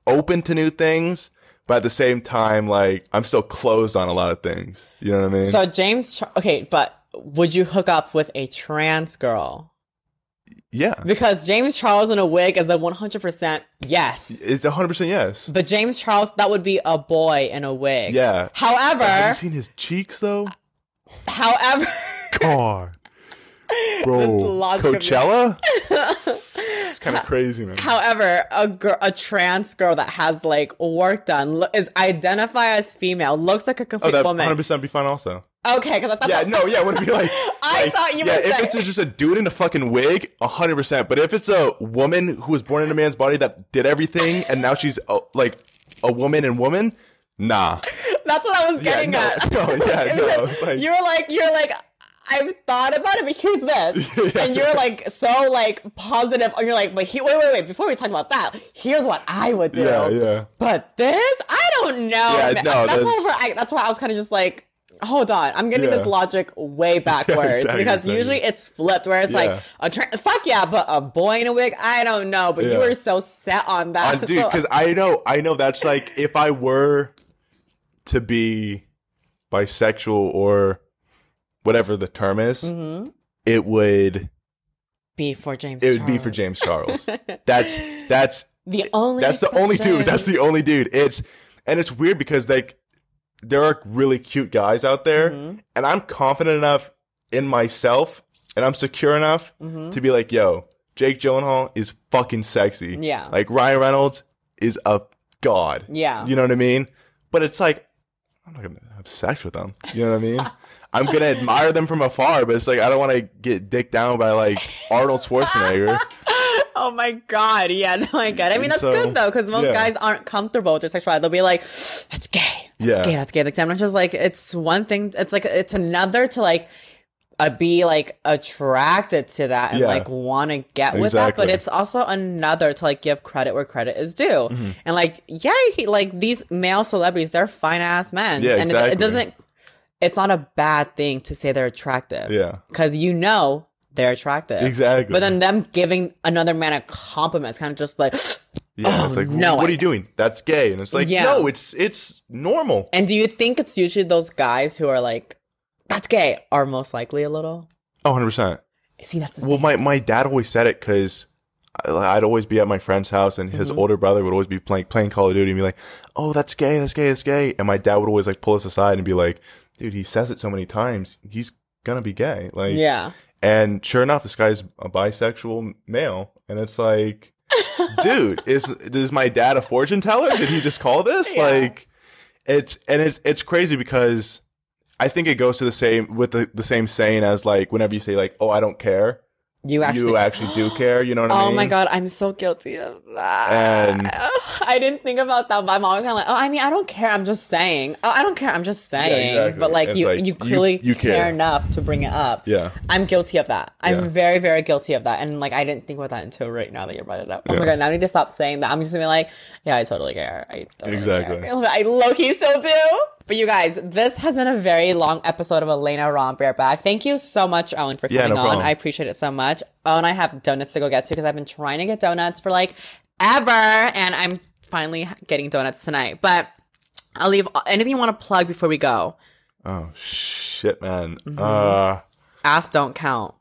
open to new things. But at the same time, like I'm still closed on a lot of things. You know what I mean? so James. Char- okay, but would you hook up with a trans girl? yeah, Because James Charles in a wig is a one hundred percent yes. it's 100% yes. But James Charles, that would be a boy in a wig. Yeah. However. Have you seen his cheeks though? however, God. (laughs) Bro, Coachella? (laughs) it's kind of crazy, man. however, a girl, a trans girl that has like work done lo- is identify as female, looks like a complete Oh, complete that woman. 100% be fine also. Okay, because I thought Yeah, that- no, yeah, would it be like... (laughs) I like, thought you Yeah, were Yeah, if saying- it's just a dude in a fucking wig, 100%. But if it's a woman who was born in a man's body that did everything, and now she's, uh, like, a woman and woman, nah. (laughs) that's what I was Yeah, getting no, at. no, yeah, no, like... you're like you're like I've thought about it, but here's this, (laughs) Yeah. and you're like so like positive, and you're like, but he, wait, wait, wait. Before we talk about that, here's what I would do. Yeah, yeah. But this, I don't know. Yeah, no, that's, why I, that's why I was kind of just like, hold on, I'm getting this logic way (laughs) backwards exactly, because exactly. usually it's flipped, where it's Yeah. like a tra- fuck yeah, but a boy in a wig, I don't know. But you were so set on that, Uh, dude, So- because I know, I know that's like if I were to be bisexual or whatever the term is, Mhm. it would be for James. Charles. It would be for James Charles. (laughs) that's that's The only that's the only dude. That's the only dude. It's and it's weird because like there are really cute guys out there, Mhm. and I'm confident enough in myself, and I'm secure enough Mhm. to be like, yo, Jake Gyllenhaal is fucking sexy. Yeah. Like Ryan Reynolds is a god. Yeah. You know what I mean? But it's like I'm not gonna have sex with them. You know what I mean? (laughs) I'm gonna admire them from afar, but it's like I don't want to get dicked down by like Arnold Schwarzenegger. (laughs) Oh my god, yeah, no, I get it. I mean, that's So, good though, because most yeah. guys aren't comfortable with their sexuality. They'll be like, "That's gay, that's Yeah. gay, that's gay." Like, I'm just like, it's one thing. It's like it's another to like uh, be like attracted to that and Yeah. like want to get with that, but it's also another to like give credit where credit is due. Mm-hmm. And like, yeah, he, like these male celebrities, they're fine ass men, Yeah, and it- it, doesn't. It's not a bad thing to say they're attractive, Yeah. because you know they're attractive, Exactly. But then them giving another man a compliment is kind of just like, Yeah, Oh, it's like, no, what I- are you doing? That's gay. And it's like, Yeah. no, it's it's normal. and do you think it's usually those guys who are like, that's gay, are most likely a little? Oh, 100%. See, that's the Well, thing. my, my dad always said it because I'd always be at my friend's house and Mm-hmm. his older brother would always be playing playing Call of Duty and be like, "Oh, that's gay, that's gay, that's gay," and my dad would always like pull us aside and be like, "Dude, he says it so many times, he's gonna be gay." Like, yeah. And sure enough, this guy's a bisexual male, and it's like, (laughs) dude, is is my dad a fortune teller? Did he just call this? Yeah. Like, it's and it's it's crazy because I think it goes to the same with the the same saying as like whenever you say like, oh, I don't care, You actually. you actually do care. You know what I mean? (gasps) Oh my god, I'm so guilty of that. And- (sighs) I didn't think about that, but I'm always kind of like, oh, I mean, I don't care. I'm just saying. Oh, I don't care. I'm just saying. exactly. But like, It's you, like, you you- clearly you care. care. enough to bring it up. Yeah. I'm guilty of that. I'm Yeah. very, very guilty of that. And like, I didn't think about that until right now that you brought it up. Oh my god, now I need to stop saying that. I'm just gonna be like, yeah, I totally care. I totally Exactly. care. I low key still do. But you guys, this has been a very long episode of Elena Romp Bareback. Thank you so much, Owen, for Yeah, coming no on. problem. I appreciate it so much. Oh, and I have donuts to go get to because I've been trying to get donuts for like ever, and I'm finally getting donuts tonight. But I'll leave anything you want to plug before we go. Oh shit, man. Mm-hmm. Uh, Ass don't count.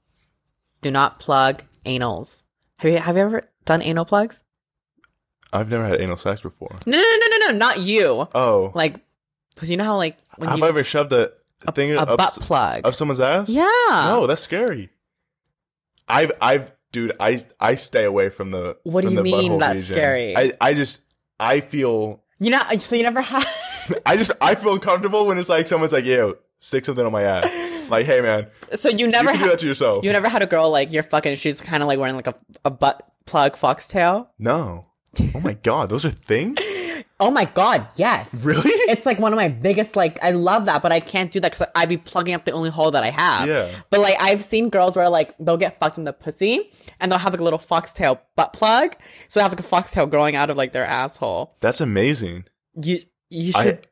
Do not plug anals. Have you have you ever done anal plugs? I've never had anal sex before. No, no, no, no, no, not you. Oh, Like, because you know how like when have you I ever shoved a, thing a up, butt plug. of someone's ass? yeah. No, that's scary. I've, I've, dude, I, I stay away from the. What do you mean that's region. scary? I, I just, I feel, You know, so you never had. (laughs) I just, I feel uncomfortable when it's like someone's like, "Yo, stick something on my ass." (laughs) Like, hey, man, so you you never can do that to yourself. You never had a girl like you're fucking. She's kind of like wearing like a a butt plug foxtail. no. (laughs) Oh my god, those are things. Oh my god, yes. Really? It's like one of my biggest like I love that, but I can't do that because I'd be plugging up the only hole that I have. Yeah. But like I've seen girls where like they'll get fucked in the pussy and they'll have like a little foxtail butt plug, so they have like a foxtail growing out of like their asshole. That's amazing. You you I, should.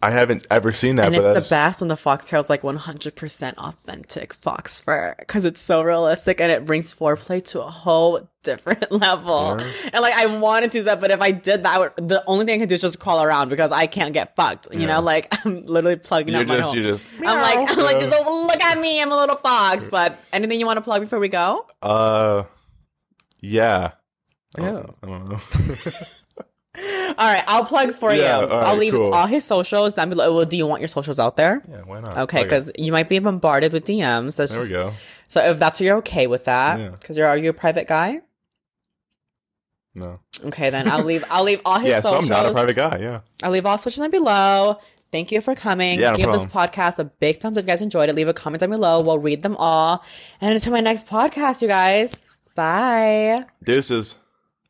I haven't ever seen that, and but it's the best when the foxtail is like 100% authentic fox fur because it's so realistic and it brings foreplay to a whole different (laughs) level. And like, I want to do that, but if I did that, I would, the only thing I could do is just crawl around because I can't get fucked. You Yeah. know, like (laughs) I'm literally plugging You're up my just, hole. you're just. I'm like, I'm like, just oh, look at me, I'm a little fox. But anything you want to plug before we go? Uh, yeah. I don't, I don't know. (laughs) All right, I'll plug for Yeah, you. right, I'll leave cool. all his socials down below. Well, do you want your socials out there? yeah, why not? Okay, because you might be bombarded with DMs. So it's there we go. So if that's you're okay with that, Yeah. because you're are you a private guy? No. Okay, then I'll leave I'll leave all (laughs) his Yeah, so I'm socials. not a private guy. Yeah. I'll leave all socials down below. Thank you for coming. Yeah, no Give this podcast a big thumbs up if you guys enjoyed it. Leave a comment down below. We'll read them all. And until my next podcast, you guys. Bye. Deuces.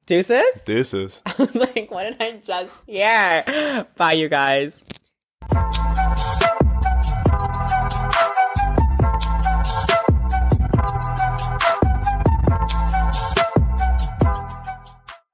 Deuces? (laughs) Deuces. I was like, what did I just hear? Bye, you guys.